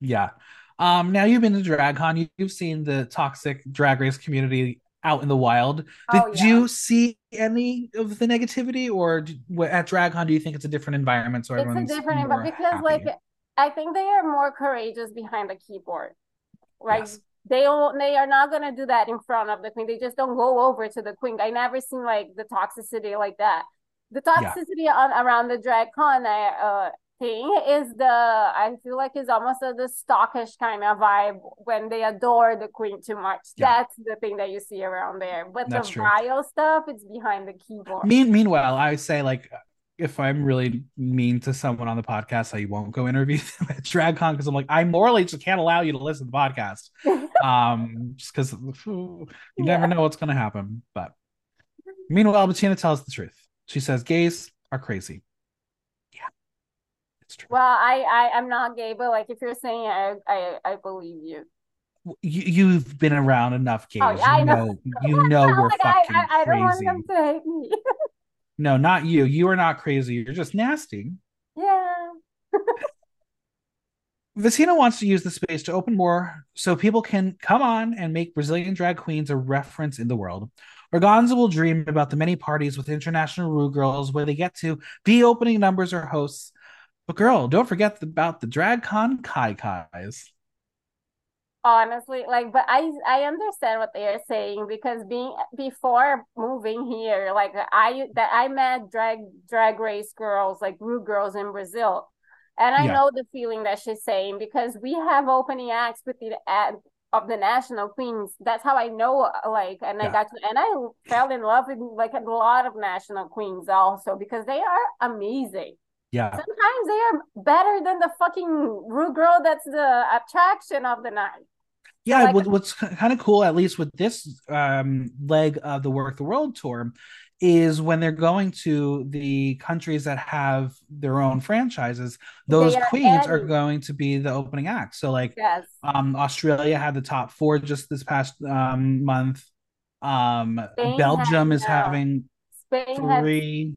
Speaker 1: Yeah. Um, now you've been to DragCon, you've seen the toxic drag race community out in the wild. Did oh, yeah. you see any of the negativity, or at DragCon, do you think it's a different environment? So
Speaker 2: it's a different environment because, happy? like, I think they are more courageous behind the keyboard. right? yes. they don't, they are not gonna do that in front of the queen. They just don't go over to the queen. I never seen like the toxicity like that. The toxicity yeah. on around the drag I uh, thing is the I feel like it's almost a, the stockish kind of vibe when they adore the queen too much. Yeah. That's the thing that you see around there. But That's the true. vile stuff, it's behind the keyboard.
Speaker 1: Mean, meanwhile, I say like if I'm really mean to someone on the podcast, I won't go interview them at DragCon because I'm like, I morally just can't allow you to listen to the podcast. um, just because you yeah. never know what's gonna happen. But meanwhile, Betina tells the truth. She says gays are crazy. Yeah,
Speaker 2: it's true. Well, I, I I'm not gay, but like if you're saying I I, I believe you.
Speaker 1: You, you've been around enough oh, gays. Oh, yeah, you know. know you know we're like, fucking I, I, I don't want them to hate me. no, not you. You are not crazy. You're just nasty.
Speaker 2: Yeah.
Speaker 1: Vicina wants to use the space to open more so people can come on and make Brazilian drag queens a reference in the world. Organzza will dream about the many parties with international Ru girls where they get to be opening numbers or hosts. But girl, don't forget about the DragCon Kai Kais.
Speaker 2: Honestly, like, but I I understand what they are saying because being before moving here, like I that I met drag drag race girls, like Ru girls in Brazil, and I yeah. know the feeling that she's saying because we have opening acts with the ad of the national queens that's how i know like and yeah. i got to and i fell in love with like a lot of national queens also because they are amazing
Speaker 1: yeah.
Speaker 2: Sometimes they are better than the fucking Ru girl that's the attraction of the night.
Speaker 1: Yeah so like, what's kind of cool at least with this um leg of the work the world tour is when they're going to the countries that have their own franchises those are queens are going to be the opening act so like
Speaker 2: yes.
Speaker 1: um australia had the top four just this past um month. Um Spain belgium has, is having Spain three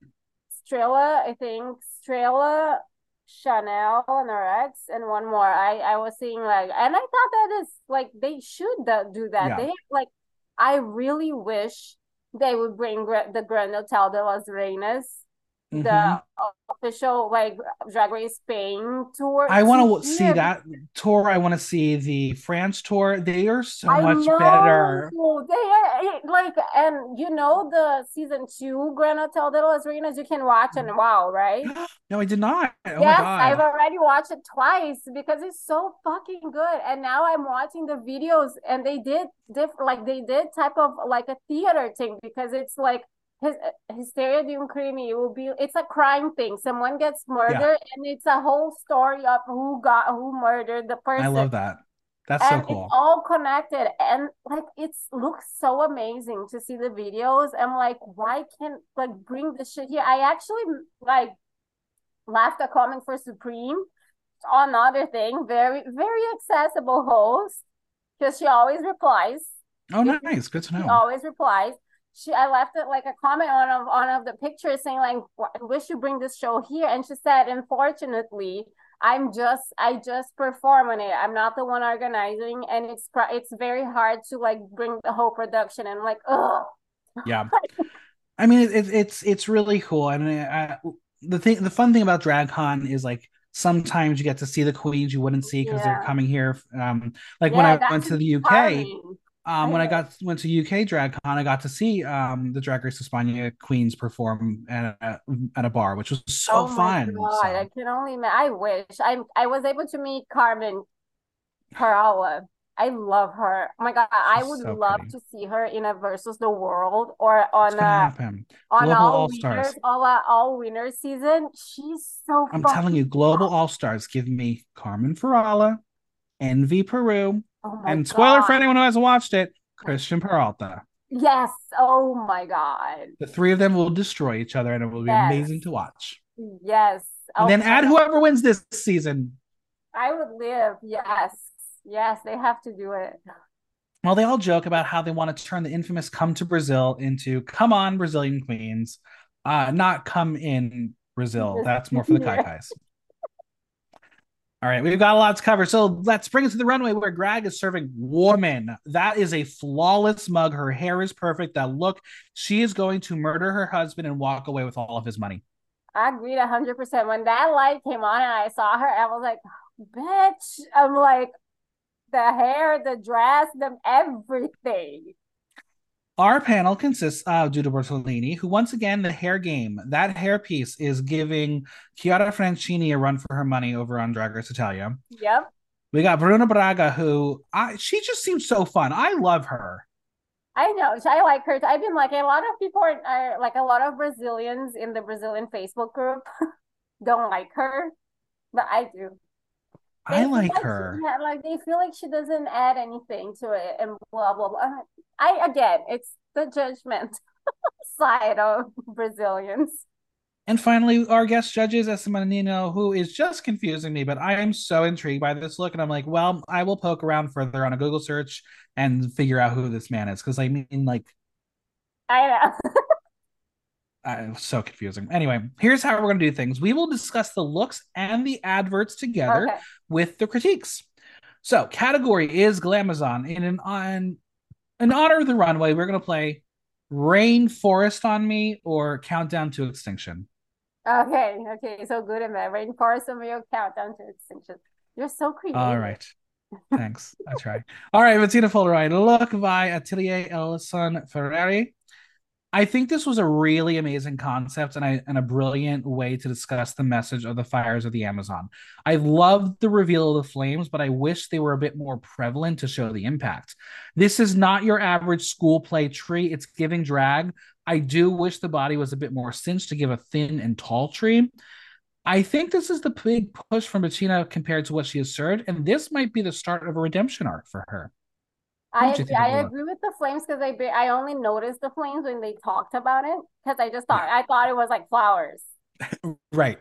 Speaker 2: Strela, I think Strela, Chanel and RX and one more. I I was seeing like and I thought that is like they should do that. Yeah. They like I really wish they would bring the Grand Hotel de las Reinas, mm-hmm. the official like Drag Race Spain tour.
Speaker 1: I want to see that tour. I want to see the France tour. They are so I much know. better.
Speaker 2: They are like, and you know the season two Grand Hotel de las Reinas you can watch and wow, right?
Speaker 1: no, I did not. Oh
Speaker 2: yes, I've already watched it twice because it's so fucking good. And now I'm watching the videos, and they did different, like they did type of like a theater thing because it's like hysteria de un crime it will be it's a crime thing. Someone gets murdered yeah. and it's a whole story of who got who murdered the person.
Speaker 1: i love that. That's and so cool.
Speaker 2: it's all connected and like it's looks so amazing to see the videos. I'm like why can't like bring this shit here? I actually like left a comment for Supremme on another thing. Very very accessible host. Because she always replies.
Speaker 1: Oh nice. Good to know.
Speaker 2: she always replies she I left it like a comment on of on of the picture saying like I wish you bring this show here. And she said unfortunately I'm just I just perform on it. I'm not the one organizing and it's it's very hard to like bring the whole production. And I'm like oh
Speaker 1: yeah. I mean it, it's it's really cool. And I, the thing the fun thing about DragCon is like sometimes you get to see the queens you wouldn't see because yeah. they're coming here um like yeah, when I went to the UK charming um, when I got went to UK DragCon, I got to see um, the Drag Race España queens perform at a, at a bar, which was so oh fun.
Speaker 2: God, so. I can only. I wish I I was able to meet Carmen Farala. I love her. Oh my god, She's I would so love pretty. to see her in a versus the world or on a happen. on Global all, all winners, all uh, all winners season. She's so.
Speaker 1: I'm telling you, Global All Stars give me Carmen Farala, Envy Peru,
Speaker 2: Oh
Speaker 1: and spoiler God. for anyone who hasn't watched it, Christian Peralta.
Speaker 2: Yes. Oh my God.
Speaker 1: The three of them will destroy each other and it will be yes. amazing to watch.
Speaker 2: Yes.
Speaker 1: And then add whoever wins this season.
Speaker 2: I would live. Yes. Yes, they have to do it.
Speaker 1: Well, they all joke about how they want to turn the infamous come to Brazil into come on, Brazilian queens. Uh, not come in Brazil. That's more for the Kai Kais. All right, we've got a lot to cover. So let's bring us to the runway where Greg is serving woman. That is a flawless mug. Her hair is perfect. That look, she is going to murder her husband and walk away with all of his money.
Speaker 2: I agreed 100%. When that light came on and I saw her, I was like, bitch. I'm like, the hair, the dress, the everything.
Speaker 1: Our panel consists of Judah Bertolini, who once again the hair game. That hair piece is giving Chiara Francini a run for her money over on Drag Race Italia.
Speaker 2: Yep.
Speaker 1: We got Bruna Braga, who I she just seems so fun. I love her.
Speaker 2: I know. I like her. I've been like a lot of people are like a lot of Brazilians in the Brazilian Facebook group don't like her, but I do.
Speaker 1: They I like, her.
Speaker 2: She, like they feel like she doesn't add anything to it, and blah blah blah. I again, it's the judgment side of Brazilians.
Speaker 1: And finally, our guest judge is Esmanino, who is just confusing me, but I am so intrigued by this look. And I'm like, well, I will poke around further on a Google search and figure out who this man is. Cause I mean, like,
Speaker 2: I know.
Speaker 1: uh, so confusing. Anyway, here's how we're going to do things we will discuss the looks and the adverts together okay. with the critiques. So, category is Glamazon. In an on in honor of the runway, we're going to play Rainforest on Me or Countdown to Extinction.
Speaker 2: Okay, okay, so good and bad. Rainforest on Me or Countdown to Extinction. You're so creative.
Speaker 1: All right. Thanks. I try. All right, Betina Polaroid. Look by Atelier Elson Ferrari. I think this was a really amazing concept and, I, and a brilliant way to discuss the message of the fires of the Amazon. I loved the reveal of the flames, but I wish they were a bit more prevalent to show the impact. This is not your average school play tree, it's giving drag. I do wish the body was a bit more cinched to give a thin and tall tree. I think this is the big push from Betina compared to what she has served, and this might be the start of a redemption arc for her.
Speaker 2: I I agree with the flames because I I only noticed the flames when they talked about it because I just thought I thought it was like flowers.
Speaker 1: right.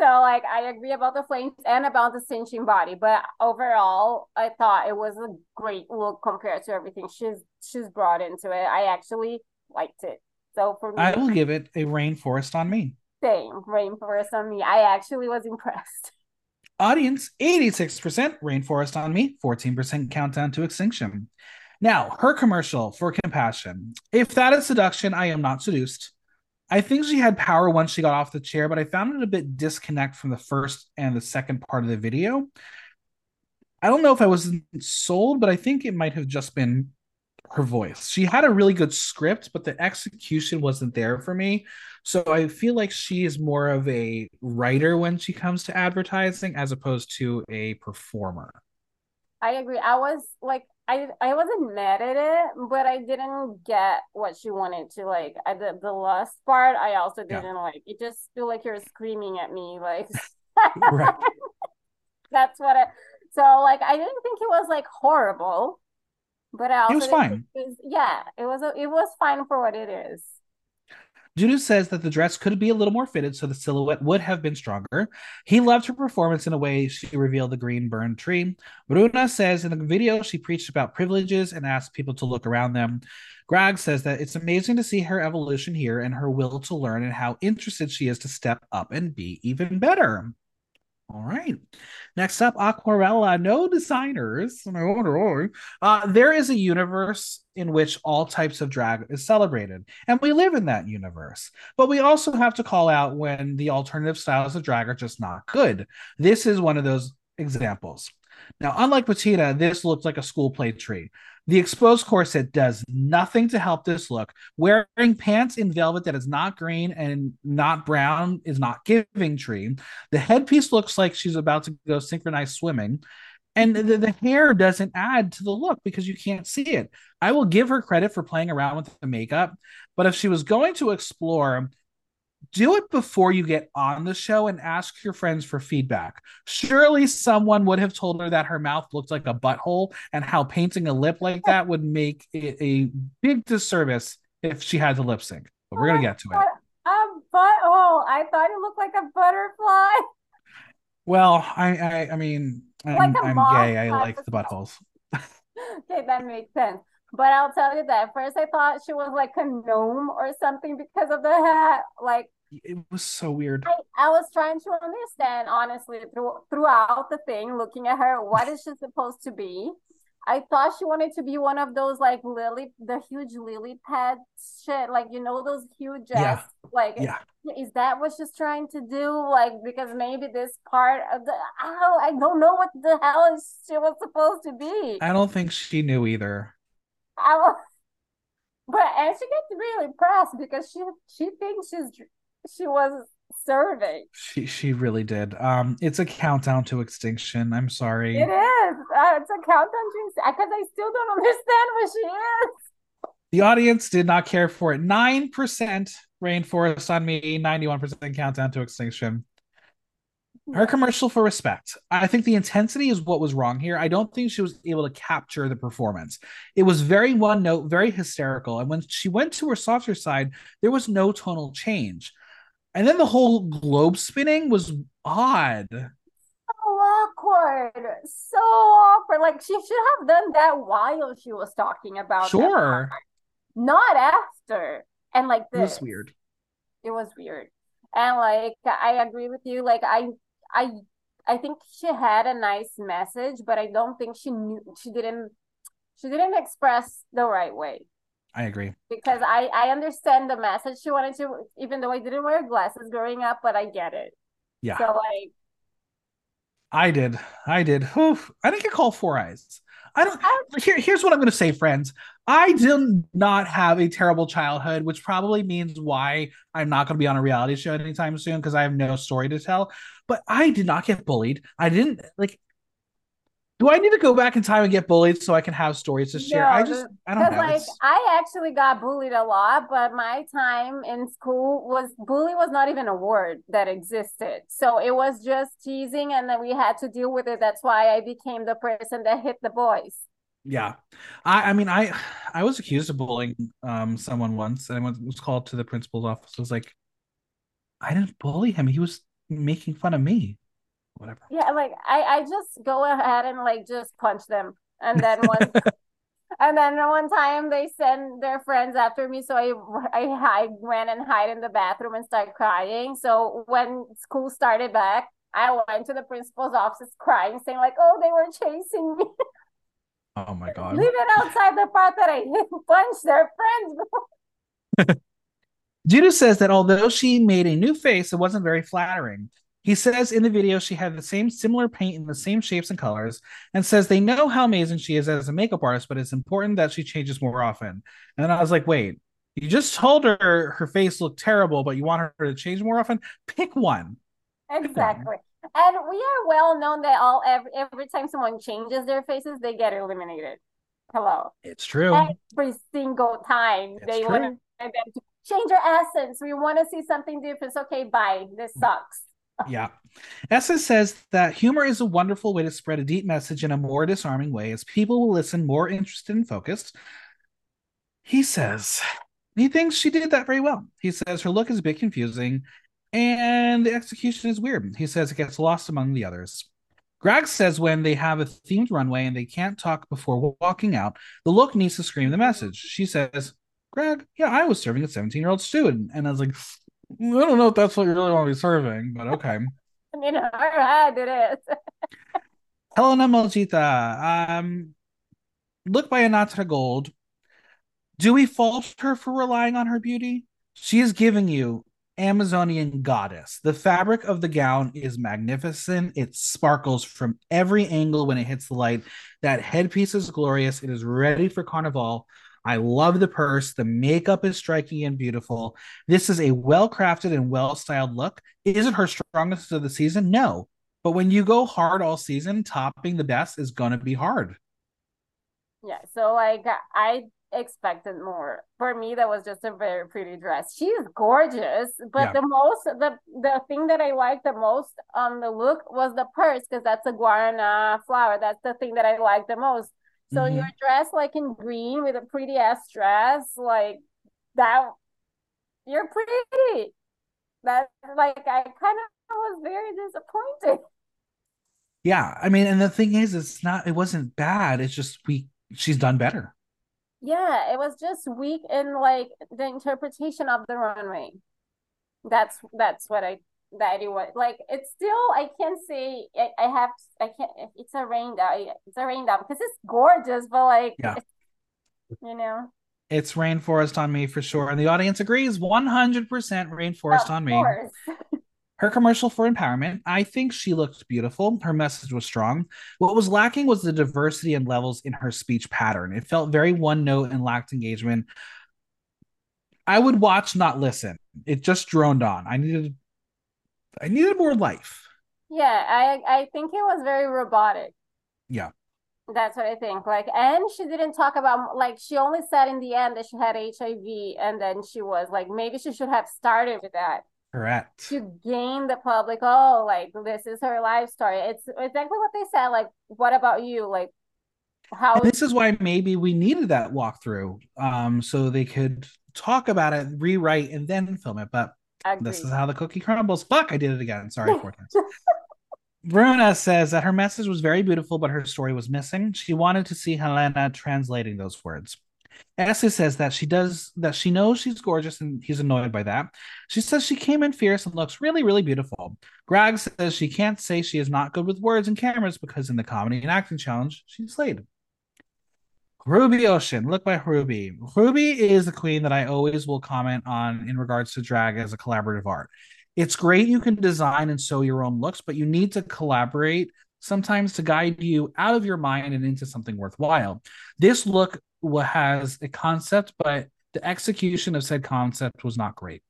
Speaker 2: So like I agree about the flames and about the cinching body, but overall I thought it was a great look compared to everything she's she's brought into it. I actually liked it. So for me,
Speaker 1: I will give it a rainforest on me.
Speaker 2: Same rainforest on me. I actually was impressed.
Speaker 1: Audience 86% rainforest on me, 14% countdown to extinction. Now, her commercial for compassion. If that is seduction, I am not seduced. I think she had power once she got off the chair, but I found it a bit disconnect from the first and the second part of the video. I don't know if I was sold, but I think it might have just been her voice. She had a really good script, but the execution wasn't there for me. So I feel like she is more of a writer when she comes to advertising as opposed to a performer.
Speaker 2: I agree. I was like I I wasn't mad at it, but I didn't get what she wanted to like. I the, the last part I also didn't yeah. like. It just feel like you're screaming at me like. That's what I so like I didn't think it was like horrible, but I also
Speaker 1: it was fine.
Speaker 2: It was, yeah, it was a, it was fine for what it is.
Speaker 1: Judas says that the dress could be a little more fitted so the silhouette would have been stronger. He loved her performance in a way she revealed the green burned tree. Bruna says in the video she preached about privileges and asked people to look around them. Grag says that it's amazing to see her evolution here and her will to learn and how interested she is to step up and be even better. All right. Next up, Aquarela. No designers. Uh, there is a universe in which all types of drag is celebrated, and we live in that universe. But we also have to call out when the alternative styles of drag are just not good. This is one of those examples. Now, unlike Betina, this looks like a school play tree. The exposed corset does nothing to help this look. Wearing pants in velvet that is not green and not brown is not giving tree. The headpiece looks like she's about to go synchronized swimming. And the, the hair doesn't add to the look because you can't see it. I will give her credit for playing around with the makeup, but if she was going to explore do it before you get on the show and ask your friends for feedback. Surely someone would have told her that her mouth looked like a butthole and how painting a lip like that would make it a big disservice if she had to lip sync. But we're gonna get to it.
Speaker 2: A um, butthole. I thought it looked like a butterfly.
Speaker 1: Well, I I, I mean I'm, like I'm gay. I like the buttholes.
Speaker 2: okay, that makes sense. But I'll tell you that first I thought she was like a gnome or something because of the hat. Like
Speaker 1: it was so weird.
Speaker 2: I, I was trying to understand honestly through, throughout the thing, looking at her, what is she supposed to be? I thought she wanted to be one of those like lily, the huge lily pad shit, like you know those huge
Speaker 1: Yeah.
Speaker 2: like
Speaker 1: Yeah.
Speaker 2: is that what she's trying to do? Like because maybe this part of the oh, I don't know what the hell she was supposed to be.
Speaker 1: I don't think she knew either.
Speaker 2: I was, but and she gets really pressed because she she thinks she's she was serving.
Speaker 1: She she really did. Um, it's a countdown to extinction. I'm sorry.
Speaker 2: It is. Uh, it's a countdown to extinction because I still don't understand what she is.
Speaker 1: The audience did not care for it. Nine percent rainforest on me. Ninety-one percent countdown to extinction. Her commercial for respect. I think the intensity is what was wrong here. I don't think she was able to capture the performance. It was very one note, very hysterical. And when she went to her softer side, there was no tonal change. And then the whole globe spinning was odd.
Speaker 2: So awkward. So awkward. Like she should have done that while she was talking about
Speaker 1: Sure.
Speaker 2: not after. And like
Speaker 1: It was
Speaker 2: this.
Speaker 1: weird.
Speaker 2: It was weird. And like I agree with you. Like I I I think she had a nice message, but I don't think she knew she didn't she didn't express the right way.
Speaker 1: I agree.
Speaker 2: Because I I understand the message she wanted to, even though I didn't wear glasses growing up, but I get it.
Speaker 1: Yeah.
Speaker 2: So like
Speaker 1: I did. I did. Whew. I didn't get called four eyes. I don't.
Speaker 2: I-
Speaker 1: Here, here's what I'm going to say, friends. I did not have a terrible childhood, which probably means why I'm not going to be on a reality show anytime soon because I have no story to tell. But I did not get bullied. I didn't like. Do I need to go back in time and get bullied so I can have stories to share?
Speaker 2: No,
Speaker 1: I just, I don't know.
Speaker 2: like
Speaker 1: It's-
Speaker 2: I actually got bullied a lot, but my time in school was bully was not even a word that existed. So it was just teasing and then we had to deal with it. That's why I became the person that hit the boys.
Speaker 1: Yeah, I, I mean, I, I was accused of bullying um someone once, and I was called to the principal's office. I was like, I didn't bully him. He was making fun of me. Whatever.
Speaker 2: Yeah, like I, I just go ahead and like just punch them. And then one and then one time they send their friends after me. So I I hide went and hide in the bathroom and start crying. So when school started back, I went to the principal's office crying, saying like, "Oh, they were chasing me.
Speaker 1: Oh my god.
Speaker 2: Leave it outside the part that I hit punch their friends."
Speaker 1: Judo says that although she made a new face, it wasn't very flattering. He says in the video she had the same similar paint in the same shapes and colors, and says they know how amazing she is as a makeup artist, but it's important that she changes more often. And then I was like, wait, you just told her her face looked terrible, but you want her to change more often? Pick one.
Speaker 2: Exactly. And we are well known that all every, every time someone changes their faces, they get eliminated. Hello.
Speaker 1: It's true.
Speaker 2: Every single time
Speaker 1: It's
Speaker 2: they
Speaker 1: true.
Speaker 2: want them to change your essence. We want to see something different. It's okay, bye. This mm. sucks.
Speaker 1: Yeah. Essa says that humor is a wonderful way to spread a deep message in a more disarming way as people will listen more interested and focused. He says he thinks she did that very well. He says her look is a bit confusing and the execution is weird. He says it gets lost among the others. Grag says when they have a themed runway and they can't talk before walking out, the look needs to scream the message. She says, Grag, yeah, I was serving a 17 year old student. And I was like, I don't know if that's what you really want to be serving, but okay.
Speaker 2: In her head, it is.
Speaker 1: Hellena Malditta, um, look by Anatra Gold. Do we fault her for relying on her beauty? She is giving you Amazonian goddess. The fabric of the gown is magnificent. It sparkles from every angle when it hits the light. That headpiece is glorious. It is ready for carnival. I love the purse. The makeup is striking and beautiful. This is a well crafted and well styled look. Is it her strongest of the season? No. But when you go hard all season, topping the best is going to be hard.
Speaker 2: Yeah, so like I expected more. For me, that was just a very pretty dress. She is gorgeous, but
Speaker 1: Yeah.
Speaker 2: the most the the thing that I liked the most on the look was the purse because that's a guarana flower. That's the thing that I liked the most. So
Speaker 1: mm-hmm.
Speaker 2: you're dressed like in green with a pretty ass dress, like that you're pretty. That like I kind of was very disappointed.
Speaker 1: Yeah, I mean, and the thing is, it's not. It wasn't bad. It's just we. She's done better.
Speaker 2: Yeah, it was just weak in like the interpretation of the runway. That's that's what I that it was like. It's still I can't say I, I have I can't. It's a rain down. It's a rain down because it's gorgeous, but like
Speaker 1: yeah.
Speaker 2: you know.
Speaker 1: It's rainforest on me for sure, and the audience agrees. One hundred percent rainforest of on course. me. Her commercial for empowerment, I think she looked beautiful. Her message was strong. What was lacking was the diversity and levels in her speech pattern. It felt very one note and lacked engagement. I would watch, not listen. It just droned on. I needed I needed more life.
Speaker 2: Yeah, I I think it was very robotic.
Speaker 1: Yeah.
Speaker 2: That's what I think. Like, and she didn't talk about like she only said in the end that she had HIV, and then she was like, maybe she should have started with that.
Speaker 1: Correct.
Speaker 2: To gain the public, oh, like this is her life story. It's exactly what they said. Like, what about you? Like, how?
Speaker 1: And this is why maybe we needed that walkthrough, um, so they could talk about it, rewrite, and then film it. But Agreed. this is how the cookie crumbles. Fuck, I did it again. Sorry, four times. Bruna says that her message was very beautiful, but her story was missing. She wanted to see Hellena translating those words. Essie says that she does that she knows she's gorgeous and he's annoyed by that. She says she came in fierce and looks really, really beautiful. Grag says she can't say she is not good with words and cameras because in the comedy and acting challenge, she's slayed. Ruby Ocean, look by Ruby. Ruby is the queen that I always will comment on in regards to drag as a collaborative art. It's great you can design and sew your own looks, but you need to collaborate sometimes to guide you out of your mind and into something worthwhile. This look has a concept, but the execution of said concept was not great.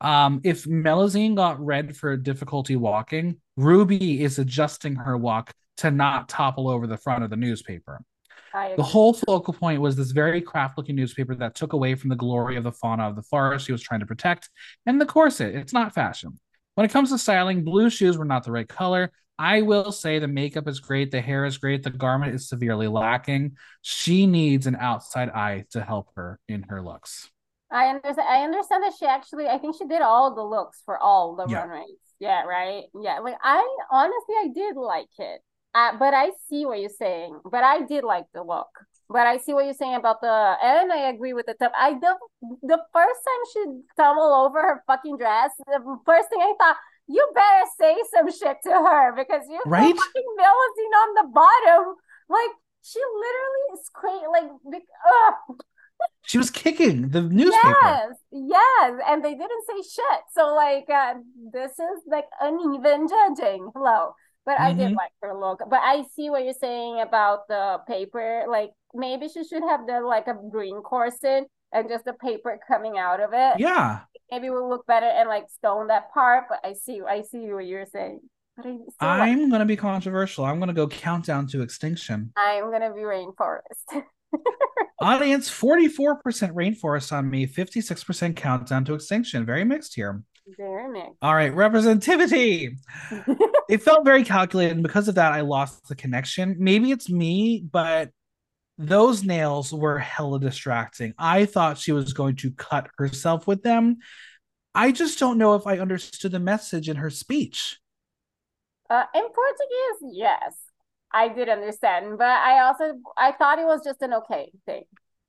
Speaker 1: Um, if Melusine got red for difficulty walking, Ruby is adjusting her walk to not topple over the front of the newspaper. The whole focal point was this very craft looking newspaper that took away from the glory of the fauna of the forest he was trying to protect. And the corset, it's not fashion. When it comes to styling, blue shoes were not the right color. I will say the makeup is great, the hair is great, the garment is severely lacking. She needs an outside eye to help her in her looks.
Speaker 2: I understand. I understand that she actually. I think she did all the looks for all the yeah. runways. Yeah, right. Yeah, like I honestly, I did like it. Uh, but I see what you're saying. But I did like the look. But I see what you're saying about the, and I agree with the top. I the the first time she tumbled over her fucking dress, the first thing I thought, you better say some shit to her because you right? fucking Melusine on the bottom. Like she literally is crazy. Like, ugh.
Speaker 1: She was kicking the newspaper.
Speaker 2: Yes, yes, and they didn't say shit. So like, uh, this is like uneven judging. Hello, but mm-hmm. I did mm-hmm. like her look. But I see what you're saying about the paper. Like maybe she should have done like a green corset and just the paper coming out of it.
Speaker 1: Yeah,
Speaker 2: maybe we'll look better and like stone that part. But I see, I see what you're saying. But
Speaker 1: I am gonna be controversial. I'm gonna go countdown to extinction.
Speaker 2: I'm gonna be rainforest.
Speaker 1: Audience 44% rainforest on me, 56% countdown to extinction. Very mixed here.
Speaker 2: Very mixed.
Speaker 1: All right, representativity. it felt very calculated, and because of that, I lost the connection. Maybe it's me, but those nails were hella distracting. I thought she was going to cut herself with them. I just don't know if I understood the message in her speech.
Speaker 2: Uh, in Portuguese, yes, I did understand, but I also I thought it was just an okay thing.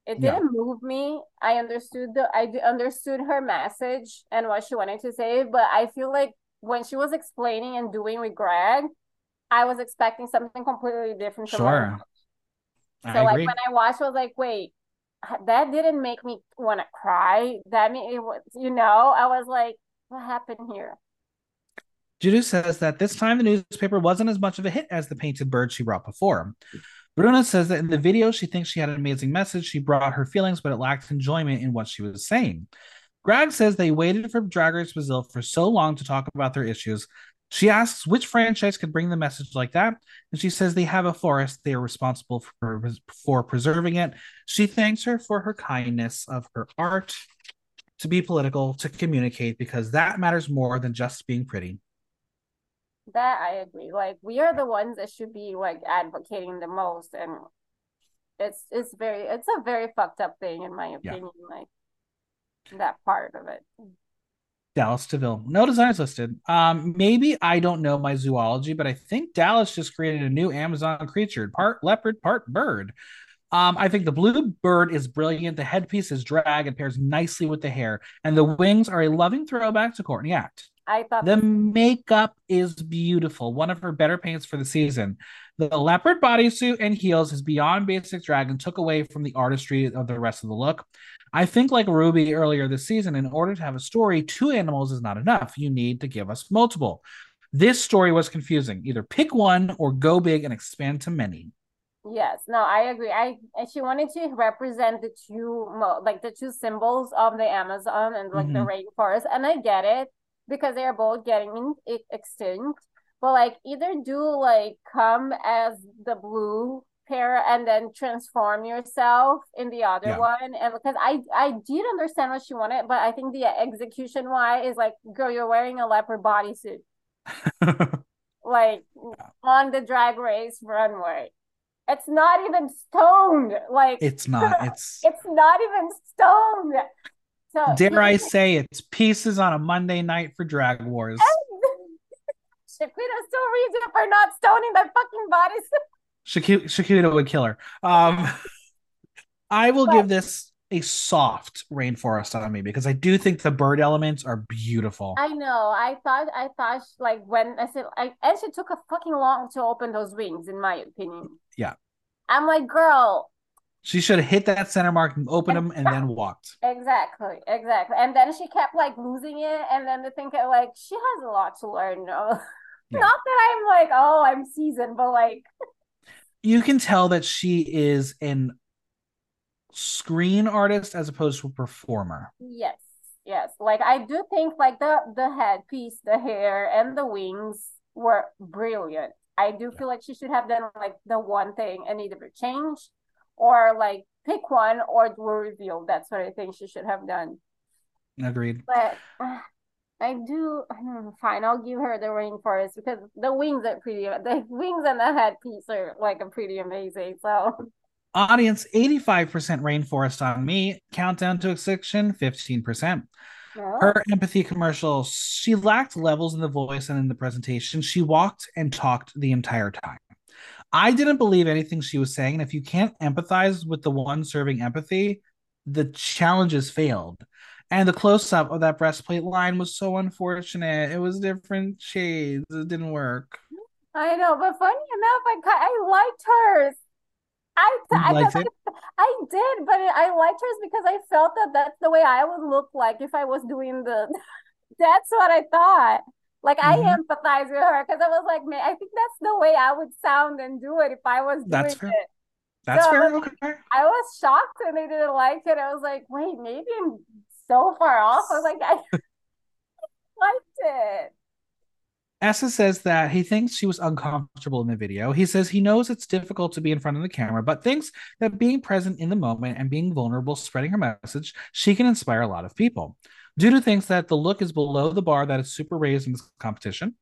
Speaker 2: It didn't yeah. move me. I understood the I understood her message and what she wanted to say, but I feel like when she was explaining and doing with Greg, I was expecting something completely different.
Speaker 1: Sure.
Speaker 2: So I like agree. when I watched, I was like, wait, that didn't make me want to cry. That mean it was, you know, I was like, what happened here?
Speaker 1: Judy says that this time the newspaper wasn't as much of a hit as the painted bird she brought before. Bruna says that in the video, she thinks she had an amazing message. She brought her feelings, but it lacked enjoyment in what she was saying. Grag says they waited for Drag Race Brazil for so long to talk about their issues she asks which franchise could bring the message like that, and she says they have a forest. They are responsible for for preserving it. She thanks her for her kindness of her art to be political, to communicate, because that matters more than just being pretty.
Speaker 2: That I agree. Like we are the ones that should be like advocating the most, and it's it's very it's a very fucked up thing in my opinion. Yeah. Like that part of it.
Speaker 1: Dallas de Vil. No designers listed. Um, maybe I don't know my zoology, but I think Dallas just created a new Amazon creature, part leopard, part bird. Um, I think the blue bird is brilliant. The headpiece is drag and pairs nicely with the hair, and the wings are a loving throwback to Courtney Act.
Speaker 2: I thought
Speaker 1: the makeup is beautiful. One of her better paints for the season. The leopard bodysuit and heels is beyond basic drag and took away from the artistry of the rest of the look. I think, like Ruby earlier this season, in order to have a story, two animals is not enough. You need to give us multiple. This story was confusing. Either pick one or go big and expand to many.
Speaker 2: Yes, no, I agree. I she wanted to represent the two like the two symbols of the Amazon and like mm-hmm. the rainforest, and I get it because they are both getting extinct. But like either do like come as the blue pair and then transform yourself in the other yeah. one. And because i i did understand what she wanted but i think the execution why is like girl you're wearing a leopard bodysuit. Like on the drag race runway. It's not even stoned. Like
Speaker 1: it's not. It's
Speaker 2: it's not even stoned.
Speaker 1: So dare i say it's pieces on a monday night for drag wars.
Speaker 2: Shaquita still reads it for not stoning that fucking bodysuit
Speaker 1: Shakira would kill her. Um, I will but, give this a soft rainforest on me because I do think the bird elements are beautiful.
Speaker 2: I know. I thought. I thought like when I said, I and she took a fucking long to open those wings, in my opinion.
Speaker 1: Yeah.
Speaker 2: I'm like, girl.
Speaker 1: She should have hit that center mark and opened them and then walked.
Speaker 2: Exactly, exactly. And then she kept like losing it, and then to think like she has a lot to learn. No, yeah. not that I'm like, oh, I'm seasoned, but like
Speaker 1: you can tell that she is an screen artist as opposed to a performer.
Speaker 2: Yes. Yes. Like I do think like the the headpiece, the hair and the wings were brilliant. I do feel like she should have done like the one thing and either change or like pick one or do a reveal. That's what I think she should have done.
Speaker 1: Agreed.
Speaker 2: But uh, I do. Hmm, fine, I'll give her the rainforest because the wings are pretty. The wings and the headpiece are like a pretty amazing. So,
Speaker 1: audience eighty five percent rainforest on me. Countdown to extinction fifteen percent. Her empathy commercial. She lacked levels in the voice and in the presentation. She walked and talked the entire time. I didn't believe anything she was saying. And if you can't empathize with the one serving empathy, the challenges failed. And the close up of that breastplate line was so unfortunate. It was different shades. It didn't work.
Speaker 2: I know, but funny enough, I I liked hers. I I, I, I did, but I liked hers because I felt that that's the way I would look like if I was doing the. that's what I thought. Like mm-hmm. I empathize with her because I was like, man, I think that's the way I would sound and do it if I was doing
Speaker 1: that's
Speaker 2: fair.
Speaker 1: it. That's so fair. Okay.
Speaker 2: I was shocked when they didn't like it. I was like, wait, maybe I'm so far off. I was like, I liked it.
Speaker 1: Essa says that he thinks she was uncomfortable in the video. He says he knows it's difficult to be in front of the camera, but thinks that being present in the moment and being vulnerable, spreading her message, she can inspire a lot of people. Duda thinks that the look is below the bar that is super raised in this competition.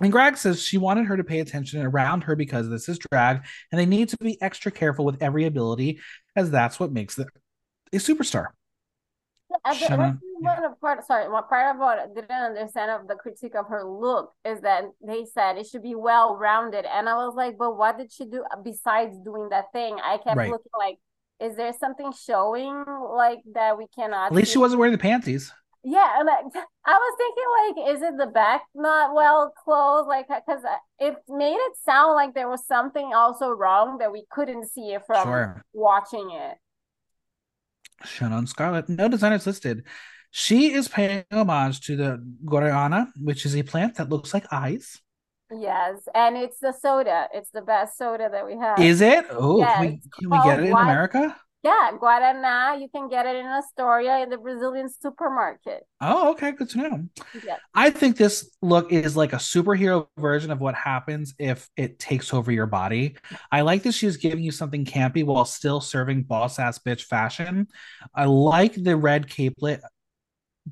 Speaker 1: And Grag says she wanted her to pay attention around her because this is drag, and they need to be extra careful with every ability, as that's what makes them a superstar.
Speaker 2: Yeah, one of part sorry, what part of what I didn't understand of the critique of her look is that they said it should be well rounded, and I was like, but what did she do besides doing that thing? I kept right. looking like, is there something showing like that we cannot?
Speaker 1: At least she wasn't wearing the panties.
Speaker 2: Yeah, like I was thinking, like, is it the back not well closed? Like, because uh, it made it sound like there was something also wrong that we couldn't see it from sure. watching it.
Speaker 1: Shannon Skarllet. No designers listed. She is paying homage to the guarana, which is a plant that looks like eyes.
Speaker 2: Yes, and it's the soda. It's the best soda that we have.
Speaker 1: Is it? Oh, yes. can we, can we get it in America?
Speaker 2: Yeah, Guaraná. You can get it in Astoria in the Brazilian supermarket.
Speaker 1: Oh, okay. Good to know. Yeah. I think this look is like a superhero version of what happens if it takes over your body. I like that she's giving you something campy while still serving boss ass bitch fashion. I like the red capelet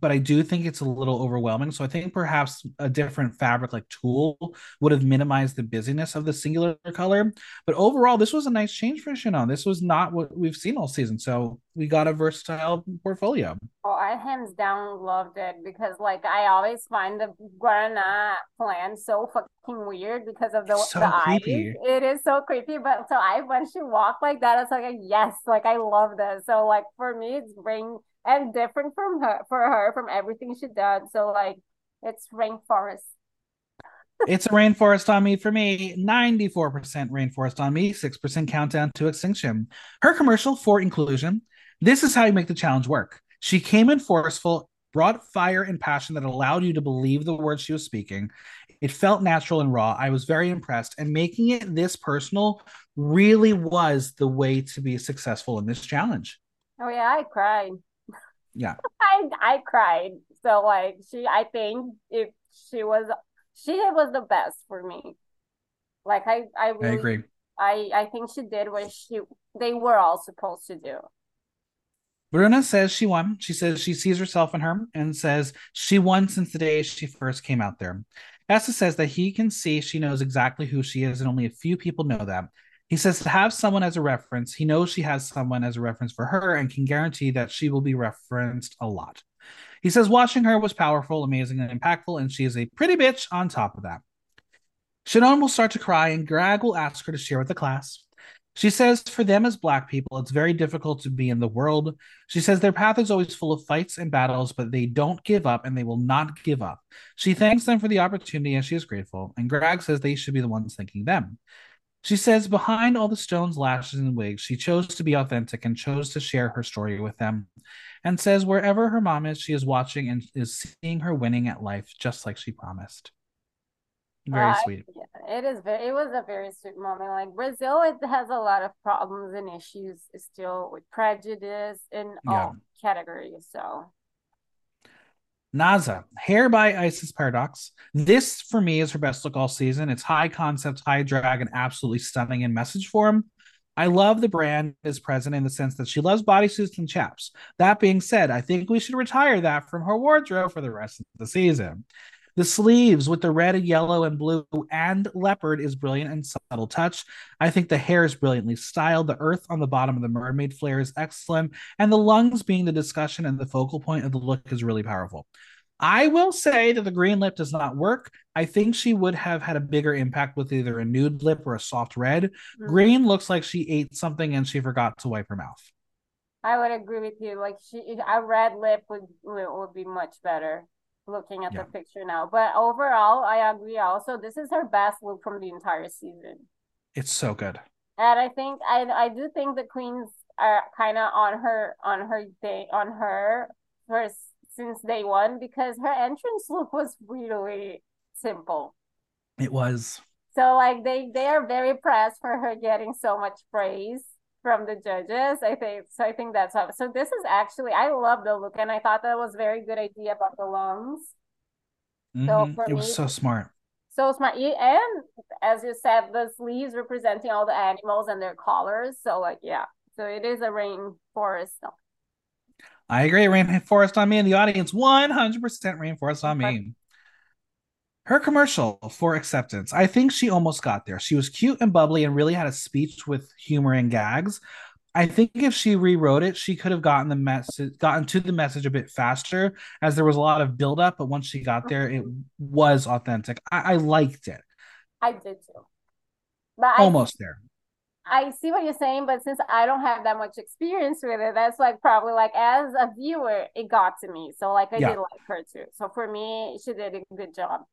Speaker 1: but I do think it's a little overwhelming. So I think perhaps a different fabric like tulle would have minimized the busyness of the singular color. But overall, this was a nice change for Chanel. This was not what we've seen all season. So we got a versatile portfolio.
Speaker 2: Oh, I hands down loved it because like I always find the guarana plant so fucking weird because of the, so the creepy. eyes. It is so creepy. But so I when she walked like that, it's like a yes, like I love this. So like for me, it's bring and different from her for her from everything she does. So like it's rainforest
Speaker 1: it's a rainforest on me for me. 94% rainforest on me, 6% countdown to extinction. Her commercial for inclusion. This is how you make the challenge work. She came in forceful, brought fire and passion that allowed you to believe the words she was speaking. It felt natural and raw. I was very impressed. And making it this personal really was the way to be successful in this challenge.
Speaker 2: Oh, yeah, I cried.
Speaker 1: Yeah.
Speaker 2: I, I cried. So, like, she, I think if she was she was the best for me. Like I, I, really,
Speaker 1: I agree.
Speaker 2: I, I think she did what she they were all supposed to do.
Speaker 1: Bruna says she won. She says she sees herself in her and says she won since the day she first came out there. Essa says that he can see she knows exactly who she is, and only a few people know that. He says to have someone as a reference, he knows she has someone as a reference for her and can guarantee that she will be referenced a lot. He says watching her was powerful, amazing, and impactful, and she is a pretty bitch on top of that. Shannon will start to cry, and Grag will ask her to share with the class. She says for them as Black people, it's very difficult to be in the world. She says their path is always full of fights and battles, but they don't give up and they will not give up. She thanks them for the opportunity and she is grateful. And Grag says they should be the ones thanking them. She says behind all the stones, lashes, and wigs, she chose to be authentic and chose to share her story with them and says wherever her mom is, she is watching and is seeing her winning at life just like she promised. Very uh, sweet.
Speaker 2: Yeah, it is very it was a very sweet moment. Like Brazil, it has a lot of problems and issues still with prejudice in yeah. all categories. So
Speaker 1: Naza, hair by Isis Paradox. This for me is her best look all season. It's high concept, high drag, and absolutely stunning in message form. I love the brand is present in the sense that she loves bodysuits and chaps. That being said, I think we should retire that from her wardrobe for the rest of the season. The sleeves with the red and yellow and blue and leopard is brilliant and subtle touch. I think the hair is brilliantly styled. The earth on the bottom of the mermaid flare is excellent. And the lungs being the discussion and the focal point of the look is really powerful. I will say that the green lip does not work. I think she would have had a bigger impact with either a nude lip or a soft red. Mm-hmm. Green looks like she ate something and she forgot to wipe her mouth.
Speaker 2: I would agree with you. Like she, a red lip would would be much better. Looking at yeah. the picture now, but overall, I agree. Also, this is her best look from the entire season.
Speaker 1: It's so good.
Speaker 2: And I think I I do think the queens are kind of on her on her day on her first since day one because her entrance look was really simple.
Speaker 1: It was.
Speaker 2: So like they they are very pressed for her getting so much praise from the judges. I think so. I think that's how. So this is actually I love the look, and I thought that was very good idea about the lungs.
Speaker 1: Mm-hmm. So for it was me, so smart.
Speaker 2: So smart, and as you said, the sleeves representing all the animals and their colors. So like yeah, so it is a rainforest.
Speaker 1: I agree. Rainforest on me in the audience. 100% rainforest on me. Her commercial for acceptance. I think she almost got there. She was cute and bubbly and really had a speech with humor and gags. I think if she rewrote it, she could have gotten the message, gotten to the message a bit faster, as there was a lot of buildup. But once she got there, it was authentic. I, I liked it.
Speaker 2: I did too. But
Speaker 1: almost I, there.
Speaker 2: I see what you're saying, but since I don't have that much experience with it, that's like probably like as a viewer, it got to me. So like I yeah. did like her too. So for me, she did a good job.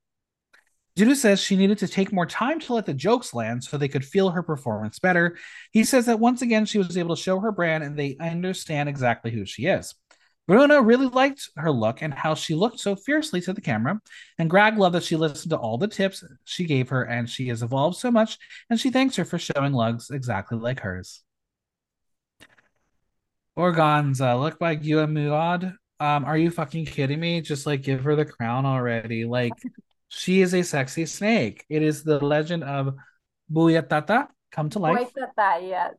Speaker 1: Judah says she needed to take more time to let the jokes land so they could feel her performance better. He says that once again she was able to show her brand and they understand exactly who she is. Bruna really liked her look and how she looked so fiercely to the camera. And Grag loved that she listened to all the tips she gave her and she has evolved so much. And she thanks her for showing lugs exactly like hers. Organzza, look you and Muad. Um, are you fucking kidding me? Just like give her the crown already. Like she is a sexy snake. It is the legend of Boitatá come to life.
Speaker 2: Boitatá, yes.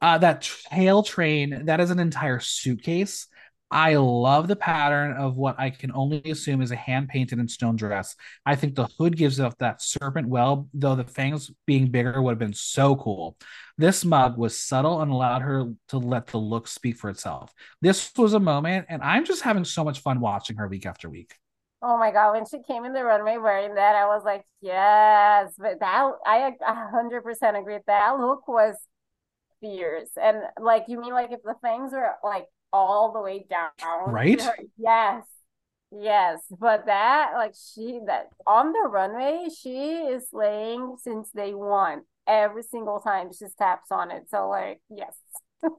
Speaker 1: Uh, that tail train, that is an entire suitcase I love the pattern of what I can only assume is a hand painted and stone dress. I think the hood gives off that serpent well, though the fangs being bigger would have been so cool. This mug was subtle and allowed her to let the look speak for itself. This was a moment, and I'm just having so much fun watching her week after week.
Speaker 2: Oh my god, when she came in the runway wearing that, I was like, yes. But that I hundred percent agree. That look was fierce. And like you mean like if the fangs were like all the way down.
Speaker 1: Right?
Speaker 2: Yes. Yes. But that like she that on the runway, she is laying since day one. Every single time she taps on it. So like, yes.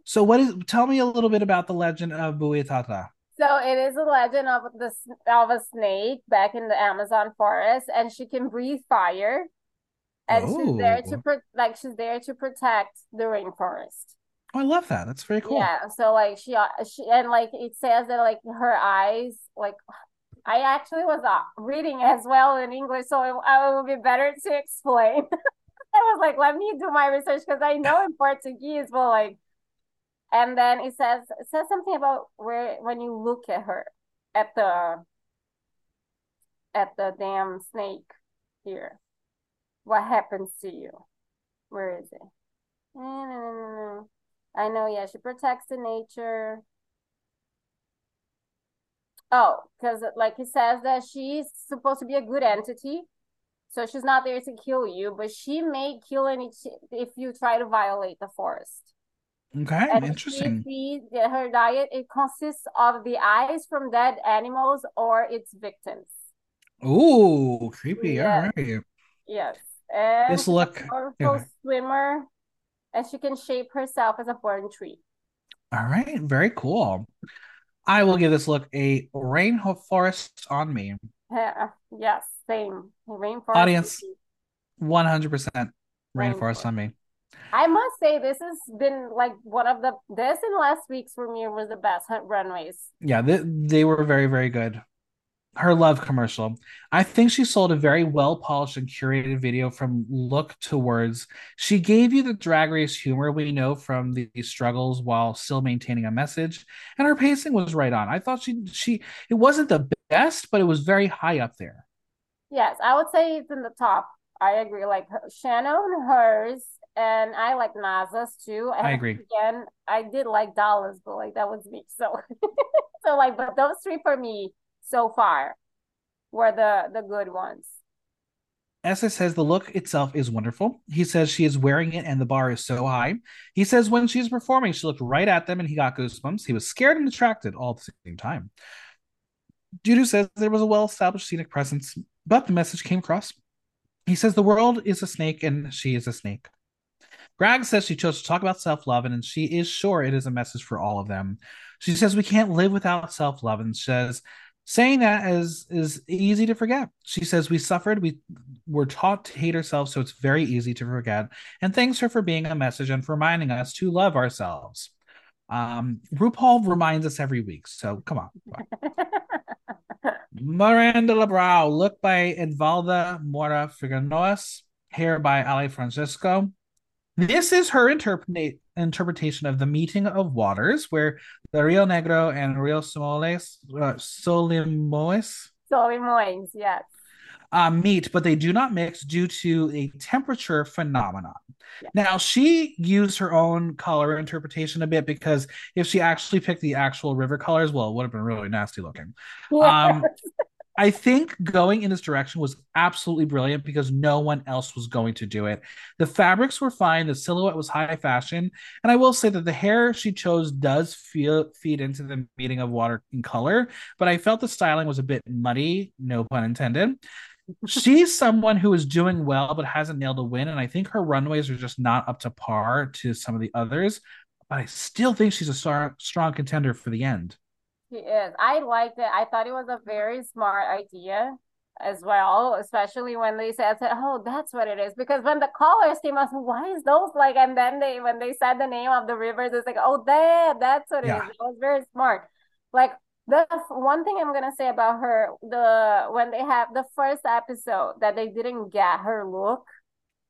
Speaker 1: so what is tell me a little bit about the legend of Boitatá.
Speaker 2: So it is a legend of the of a snake back in the Amazon forest, and she can breathe fire, and oh. she's there to oh. pro- like she's there to protect the rainforest.
Speaker 1: Oh, I love that. That's very cool.
Speaker 2: Yeah. So like she uh, she and like it says that like her eyes like I actually was uh, reading as well in English, so it, it would be better to explain. I was like, let me do my research because I know in Portuguese, but like, and then it says it says something about where when you look at her at the at the damn snake here, what happens to you? Where is it? I know, yeah, she protects the nature. Oh, because like he says that she's supposed to be a good entity. So she's not there to kill you, but she may kill any if you try to violate the forest.
Speaker 1: Okay, and interesting.
Speaker 2: She, her diet it consists of the eyes from dead animals or its victims.
Speaker 1: Ooh, creepy! Yes. All right.
Speaker 2: Yes, and
Speaker 1: this look.
Speaker 2: yeah. swimmer and she can shape herself as a born tree.
Speaker 1: All right, very cool. I will give this look a rainforest on me.
Speaker 2: Yeah, yes, same. Rainforest.
Speaker 1: Audience, 100% rainforest on me.
Speaker 2: I must say, this has been like one of the, this and last week's premiere was the best runways.
Speaker 1: Yeah, they, they were very, very good her love commercial. I think she sold a very well polished and curated video from look to words. She gave you the drag race humor we know from the struggles while still maintaining a message, and her pacing was right on. I thought she she it wasn't the best, but it was very high up there.
Speaker 2: Yes, I would say it's in the top. I agree. Like Shannon, hers, and I like Naza's too.
Speaker 1: And I agree.
Speaker 2: Again, I did like Dallas, but like that was me. So, so like, but those three for me so far were the the good ones.
Speaker 1: Essa says the look itself is wonderful. He says she is wearing it and the bar is so high. He says when she's performing, she looked right at them and he got goosebumps. He was scared and attracted all at the same time. Dudu says there was a well established scenic presence, but the message came across. He says the world is a snake and she is a snake. Grag says she chose to talk about self love and she is sure it is a message for all of them. She says we can't live without self love and says saying that is is easy to forget. She says we suffered we were taught to hate ourselves so it's very easy to forget and thanks her for being a message and for reminding us to love ourselves. Um rupaul reminds us every week so come on, miranda Lebrão look by edvalda mora figueroas hair by ali francisco this is her interpret- interpretation of the meeting of waters, where the Rio Negro and Rio Somoles, uh, Solimoes,
Speaker 2: Solimoes, yes,
Speaker 1: uh, meet, but they do not mix due to a temperature phenomenon. Now, she used her own color interpretation a bit because if she actually picked the actual river colors, well, it would have been really nasty looking. Yes. Um, I think going in this direction was absolutely brilliant because no one else was going to do it. The fabrics were fine, the silhouette was high fashion, and I will say that the hair she chose does feel feed into the meeting of water and color, but I felt the styling was a bit muddy, no pun intended. She's someone who is doing well but hasn't nailed a win, and I think her runways are just not up to par to some of the others. But I still think she's a star- strong contender for the end.
Speaker 2: He is. I liked it. I thought it was a very smart idea as well, especially when they said, "Oh, that's what it is." Because when the callers came out, why is those like? And then they, when they said the name of the rivers, it's like, "Oh, that that's what it yeah. is." It was very smart. Like the one thing I'm gonna say about her, the when they have the first episode that they didn't get her look,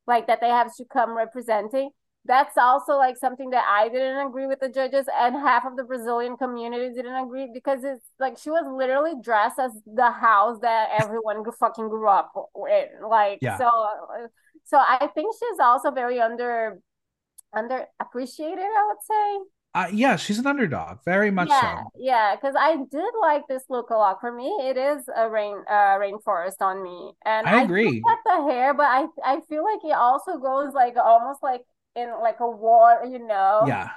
Speaker 2: like that they have to come representing. That's also like something that I didn't agree with the judges and half of the Brazilian community didn't agree because it's like she was literally dressed as the house that everyone fucking grew up in. Like yeah. so so I think she's also very under under appreciated, I would say.
Speaker 1: Uh, yeah, she's an underdog, very much
Speaker 2: yeah,
Speaker 1: so.
Speaker 2: Yeah, because I did like this look a lot. For me, it is a rain uh rainforest on me, and
Speaker 1: I agree.
Speaker 2: I the hair, but I I feel like it also goes like almost like in like a war, you know?
Speaker 1: Yeah.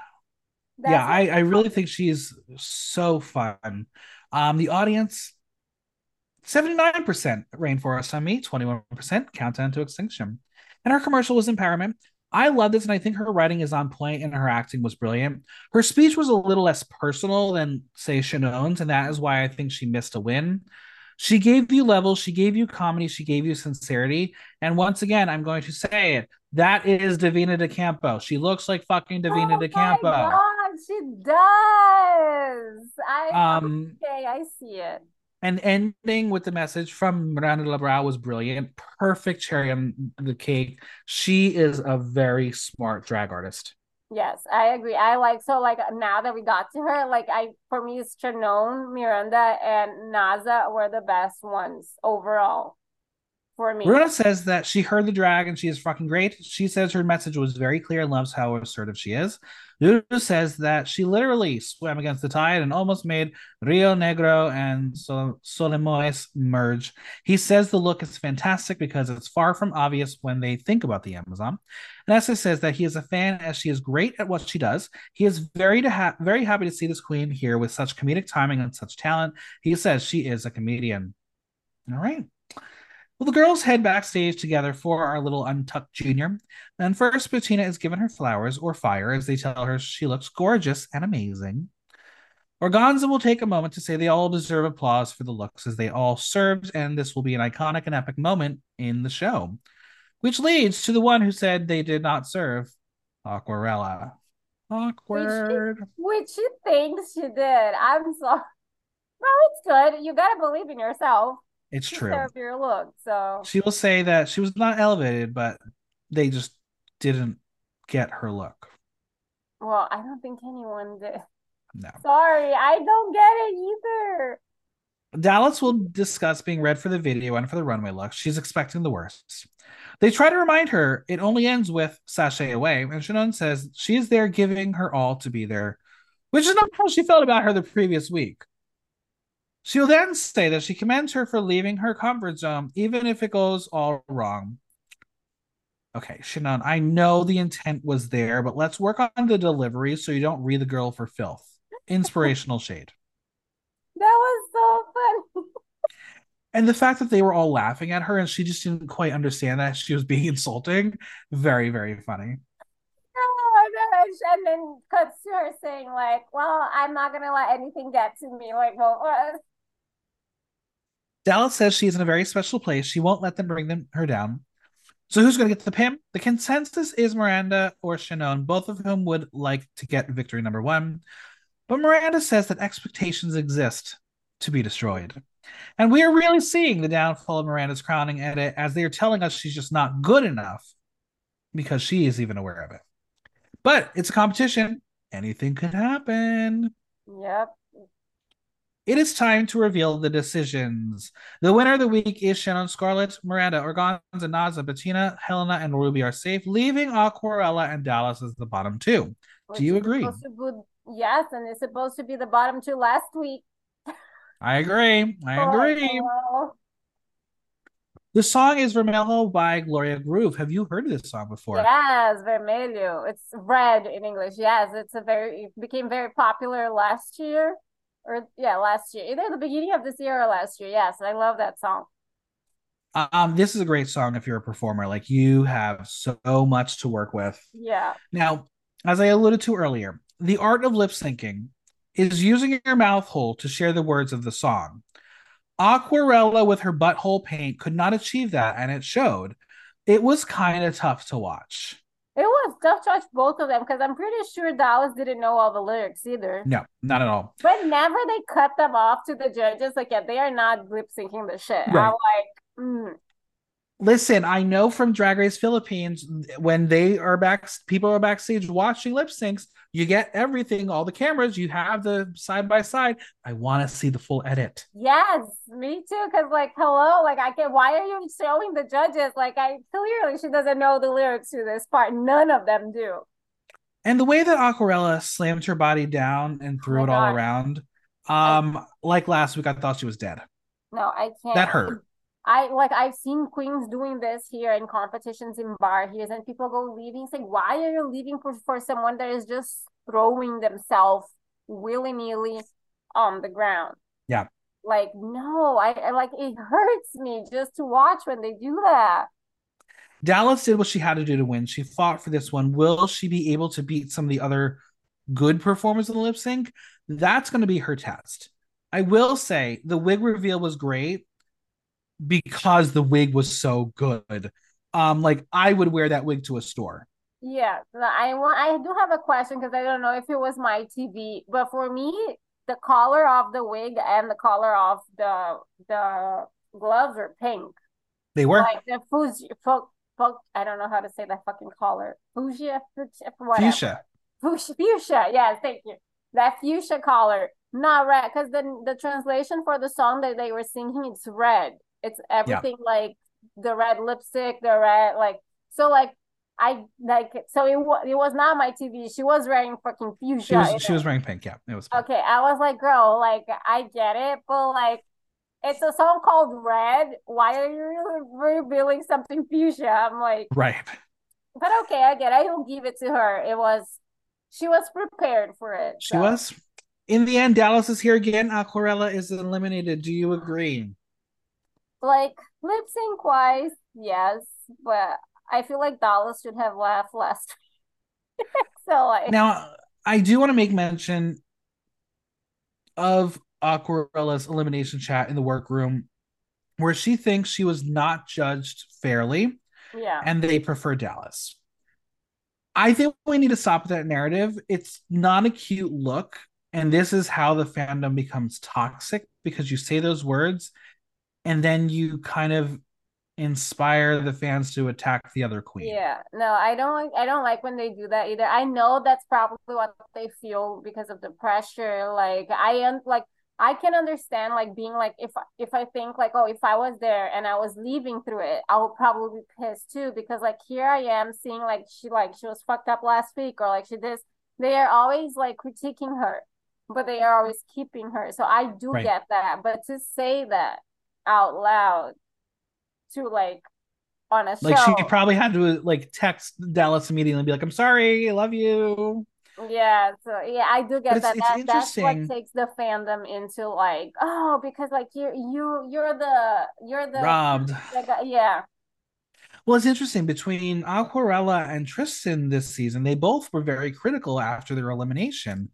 Speaker 1: That's yeah, I, I really think she's so fun. Um, the audience, 79% Rainforest on Me, 21% Countdown to Extinction. And her commercial was empowerment. I love this, and I think her writing is on point and her acting was brilliant. Her speech was a little less personal than, say, Shannon's, and that is why I think she missed a win. She gave you levels, she gave you comedy, she gave you sincerity. And once again, I'm going to say it. That is Divina De Campo. She looks like fucking Divina
Speaker 2: oh
Speaker 1: De Campo.
Speaker 2: God, she does. I um, okay, I see it.
Speaker 1: And ending with the message from Miranda Lebrão was brilliant. Perfect cherry on the cake. She is a very smart drag artist.
Speaker 2: Yes, I agree. I like so like now that we got to her, like I for me it's Shannon, Miranda, and Naza were the best ones overall for me.
Speaker 1: Runa says that she heard the drag and she is fucking great. She says her message was very clear and loves how assertive she is. Lulu says that she literally swam against the tide and almost made Rio Negro and Sol- Solimões merge. He says the look is fantastic because it's far from obvious when they think about the Amazon. Nessa says that he is a fan as she is great at what she does. He is very ha- very happy to see this queen here with such comedic timing and such talent. He says she is a comedian. All right. Well, the girls head backstage together for our little untucked junior. And first, Betina is given her flowers or fire as they tell her she looks gorgeous and amazing. Organzza will take a moment to say they all deserve applause for the looks as they all served, and this will be an iconic and epic moment in the show. Which leads to the one who said they did not serve Aquarela. Awkward.
Speaker 2: Which she, which she thinks she did. I'm sorry. Well, it's good. You gotta believe in yourself.
Speaker 1: It's true.
Speaker 2: Your look, so
Speaker 1: she will say that she was not elevated, but they just didn't get her look.
Speaker 2: Well, I don't think anyone did.
Speaker 1: No.
Speaker 2: Sorry, I don't get it either.
Speaker 1: Dallas will discuss being read for the video and for the runway look. She's expecting the worst. They try to remind her it only ends with sashay away, and Shannon says she is there giving her all to be there, which is not how she felt about her the previous week. She'll then say that she commends her for leaving her comfort zone, even if it goes all wrong. Okay, Shannon, I know the intent was there, but let's work on the delivery so you don't read the girl for filth. Inspirational shade.
Speaker 2: That was so funny.
Speaker 1: and the fact that they were all laughing at her and she just didn't quite understand that she was being insulting, very, very funny.
Speaker 2: Oh. And then cuts to her saying, like, well, I'm not gonna let anything get to me. Like, well?
Speaker 1: Dallas says she is in a very special place. She won't let them bring them her down. So who's going to get the pimp? The consensus is Miranda or Shannon, both of whom would like to get victory number one. But Miranda says that expectations exist to be destroyed. And we are really seeing the downfall of Miranda's crowning edit as they are telling us she's just not good enough because she is even aware of it. But it's a competition. Anything could happen.
Speaker 2: Yep.
Speaker 1: It is time to reveal the decisions. The winner of the week is Shannon Skarllet, Miranda, Organzza, Naza, Betina, Hellena, and Ruby are safe, leaving Aquarela and Dallas as the bottom two. Which Do you agree?
Speaker 2: yes, and it's supposed to be the bottom two last week.
Speaker 1: I agree. I oh, agree. The song is Vermelho by Gloria Groove. Have you heard this song before?
Speaker 2: Yes, Vermelho. It's red in English. Yes, it's a very it became very popular last year or yeah, last year, either the beginning of this year or last year. Yes, I love that song.
Speaker 1: Um, this is a great song if you're a performer. Like you have so much to work with.
Speaker 2: Yeah.
Speaker 1: Now, as I alluded to earlier, the art of lip syncing is using your mouth hole to share the words of the song. Aquarela with her butthole paint could not achieve that, and it showed. It was kind of tough to watch.
Speaker 2: It was tough to watch both of them because I'm pretty sure Dallas didn't know all the lyrics either.
Speaker 1: No, not at all.
Speaker 2: But never they cut them off to the judges. Like, yeah, they are not lip syncing the shit. Right. I'm like, mm.
Speaker 1: Listen, I know from Drag Race Philippines when they are back, people are backstage watching lip syncs. You get everything, all the cameras. You have the side by side. I want to see the full edit.
Speaker 2: Yes, me too. Because like, hello, like I can. Why are you showing the judges? Like, I clearly she doesn't know the lyrics to this part. None of them do.
Speaker 1: And the way that Aquarela slammed her body down and threw oh it all around, um, I, like last week, I thought she was dead.
Speaker 2: No, I can't.
Speaker 1: That hurt.
Speaker 2: I like I've seen queens doing this here in competitions in bar here, and people go leaving saying, Why are you leaving for, for someone that is just throwing themselves willy-nilly on the ground?
Speaker 1: Yeah.
Speaker 2: Like, no, I, I like it hurts me just to watch when they do that.
Speaker 1: Dallas did what she had to do to win. She fought for this one. Will she be able to beat some of the other good performers in the lip sync? That's going to be her test. I will say the wig reveal was great because the wig was so good. Um, like I would wear that wig to a store.
Speaker 2: Yeah, I want. I do have a question because I don't know if it was my TV, but for me, the color of the wig and the color of the the gloves are pink.
Speaker 1: They were
Speaker 2: like the fuchsia. I don't know how to say that fucking color. Fuchsia,
Speaker 1: fuchsia,
Speaker 2: fuchsia, fuchsia. Yes, thank you. That fuchsia color, not red, because the the translation for the song that they were singing it's red. It's everything yeah. like the red lipstick, the red like so like I like so it was it was not my TV. She was wearing fucking fuchsia.
Speaker 1: She was she was wearing pink. Yeah, it was.
Speaker 2: Pink. Okay, I was like, girl, like I get it, but like it's a song called Red. Why are you revealing something fuchsia? I'm like,
Speaker 1: right.
Speaker 2: But okay, I get. It. I will give it to her. It was she was prepared for it.
Speaker 1: She so. was. In the end, Dallas is here again. Aquarela is eliminated. Do you agree?
Speaker 2: Like lip sync wise, yes, but I feel like Dallas should have laughed last. week. so like
Speaker 1: now, I do want to make mention of Aquarela's elimination chat in the workroom, where she thinks she was not judged fairly.
Speaker 2: Yeah,
Speaker 1: and they prefer Dallas. I think we need to stop that narrative. It's not a cute look. And this is how the fandom becomes toxic because you say those words and then you kind of inspire the fans to attack the other queen.
Speaker 2: Yeah. No, I don't like I don't like when they do that either. I know that's probably what they feel because of the pressure. Like I am like I can understand like being like if if I think like oh if I was there and I was leaving through it I would probably be pissed too because like here I am seeing like she like she was fucked up last week or like she this they are always like critiquing her but they are always keeping her so I do right. get that but to say that out loud to like on a
Speaker 1: like
Speaker 2: show.
Speaker 1: she probably had to like text Dallas immediately and be like, "I'm sorry, I love you."
Speaker 2: Yeah, so yeah, I do get that. that that's what takes the fandom into like, oh, because like you you you're the you're the
Speaker 1: robbed.
Speaker 2: yeah.
Speaker 1: Well, it's interesting between Aquarela and Tristan this season. They both were very critical after their elimination,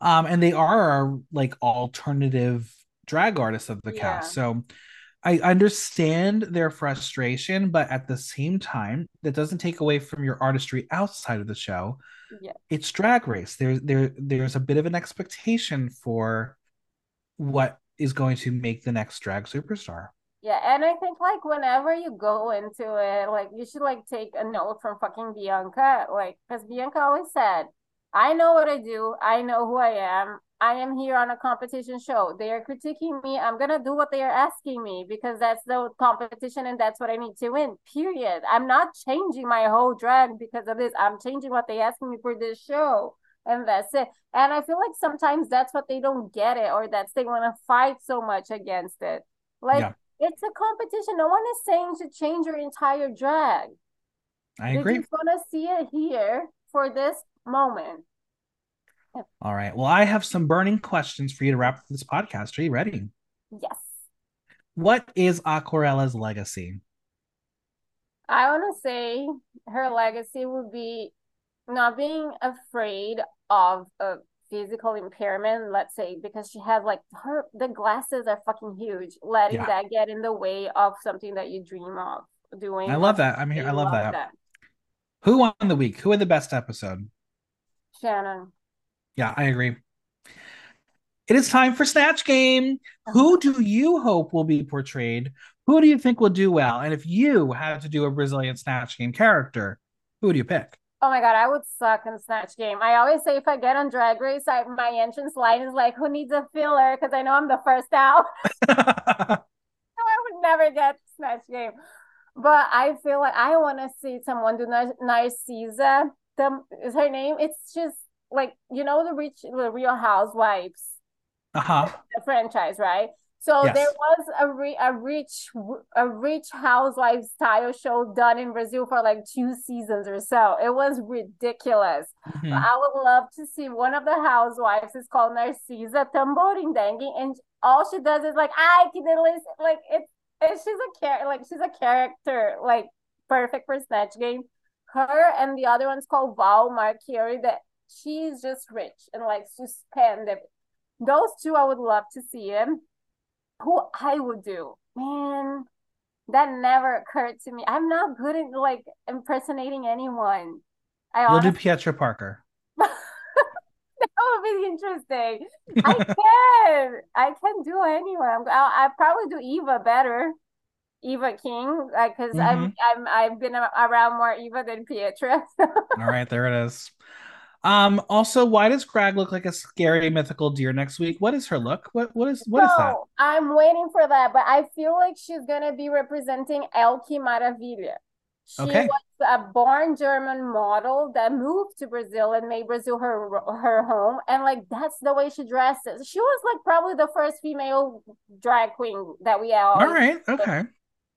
Speaker 1: um, and they are like alternative drag artists of the yeah. cast. So I understand their frustration, but at the same time, that doesn't take away from your artistry outside of the show.
Speaker 2: Yeah.
Speaker 1: It's drag race. There's there there's a bit of an expectation for what is going to make the next drag superstar.
Speaker 2: Yeah, and I think like whenever you go into it, like you should like take a note from fucking Bianca, like because Bianca always said, I know what I do, I know who I am, I am here on a competition show. They are critiquing me. I'm gonna do what they are asking me because that's the competition and that's what I need to win. Period. I'm not changing my whole drag because of this. I'm changing what they ask me for this show. And that's it. And I feel like sometimes that's what they don't get it, or that's they want to fight so much against it. Like yeah. it's a competition. No one is saying to change your entire drag.
Speaker 1: I agree.
Speaker 2: Just want to see it here for this moment.
Speaker 1: All right. Well, I have some burning questions for you to wrap up this podcast. Are you ready?
Speaker 2: Yes.
Speaker 1: What is Aquarela's legacy?
Speaker 2: I want to say her legacy would be not being afraid of a physical impairment, let's say, because she has like her the glasses are fucking huge, letting yeah. that get in the way of something that you dream of doing.
Speaker 1: I love that. I'm here. I love, love that. that. Who won the week? Who had the best episode?
Speaker 2: Shannon.
Speaker 1: Yeah, I agree. It is time for Snatch Game. Who uh-huh. do you hope will be portrayed? Who do you think will do well? And if you had to do a Brazilian Snatch Game character, who would you pick?
Speaker 2: Oh my god, I would suck in Snatch Game. I always say if I get on Drag Race, I, my entrance line is like, "Who needs a filler?" Because I know I'm the first out. so I would never get Snatch Game. But I feel like I want to see someone do Nar- Narcisa. The, is her name? It's just like you know the rich, the Real Housewives.
Speaker 1: Uh huh.
Speaker 2: The franchise, right? So yes. there was a re- a rich a rich housewife style show done in Brazil for like two seasons or so. It was ridiculous. Mm-hmm. I would love to see one of the housewives is called Narcisa Tamborindeguy, and all she does is like I can listen like it's she's a character like she's a character like perfect for Snatch Game. Her and the other one's called Val Marchiori that she's just rich and like to spend it. Those two I would love to see him who I would do. Man, that never occurred to me. I'm not good at like impersonating anyone.
Speaker 1: I You'll honestly... do Petra Parker.
Speaker 2: that would be interesting. I can. I can do anyone. I'll, I'll probably do Eva better. Eva King, because mm-hmm. I'm I'm I've been around more Eva than Petra.
Speaker 1: All right, there it is. Um, also, why does Grag look like a scary mythical deer next week? What is her look? What what is what so, is that?
Speaker 2: I'm waiting for that, but I feel like she's gonna be representing Elke Maravilha. She okay. was a born German model that moved to Brazil and made Brazil her her home, and like that's the way she dresses. She was like probably the first female drag queen that we all.
Speaker 1: All right. Okay.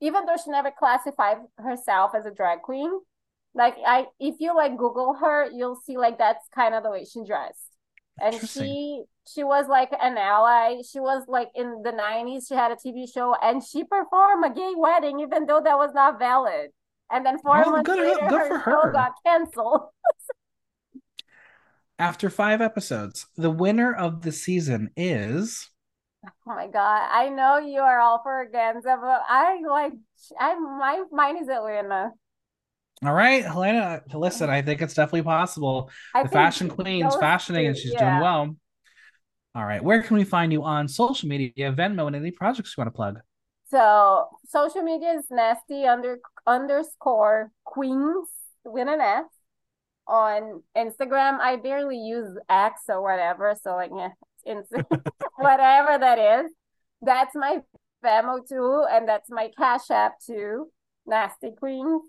Speaker 2: Even though she never classified herself as a drag queen, like I, if you like Google her, you'll see like that's kind of the way she dressed. And she she was like an ally. She was like in the 90s, she had a TV show and she performed a gay wedding, even though that was not valid. And then four oh, months good, later, good her, her show got canceled.
Speaker 1: After five episodes, the winner of the season is.
Speaker 2: Oh my god! I know you are all for Organzza, but I like I my mine is Atlanta.
Speaker 1: All right, Hellena. Listen, I think it's definitely possible. I the fashion queen's fashioning and she's yeah. doing well. All right, where can we find you on social media, Venmo, and any projects you want to plug?
Speaker 2: So social media is nasty under underscore queens with an S. On Instagram, I barely use X or whatever. So like yeah, whatever that is. That's my Venmo too, and that's my Cash App too. Nasty Queens.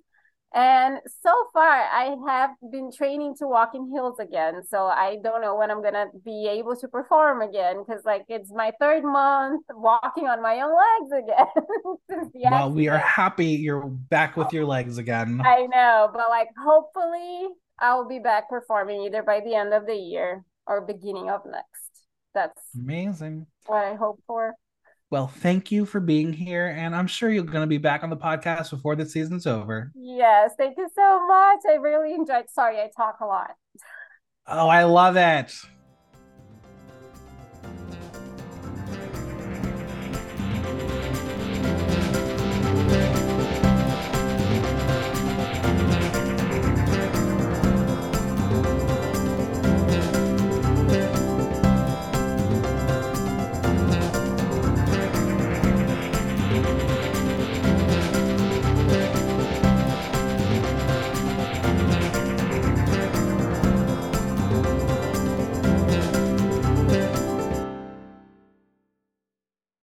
Speaker 2: And so far, I have been training to walk in heels again. So I don't know when I'm going to be able to perform again because, like, it's my third month walking on my own legs again.
Speaker 1: well, we are happy you're back with your legs again.
Speaker 2: I know, but like, hopefully, I'll be back performing either by the end of the year or beginning of next. That's
Speaker 1: amazing.
Speaker 2: What I hope for.
Speaker 1: Well, thank you for being here. And I'm sure you're going to be back on the podcast before the season's over.
Speaker 2: Yes. Thank you so much. I really enjoyed. Sorry, I talk a lot.
Speaker 1: Oh, I love it.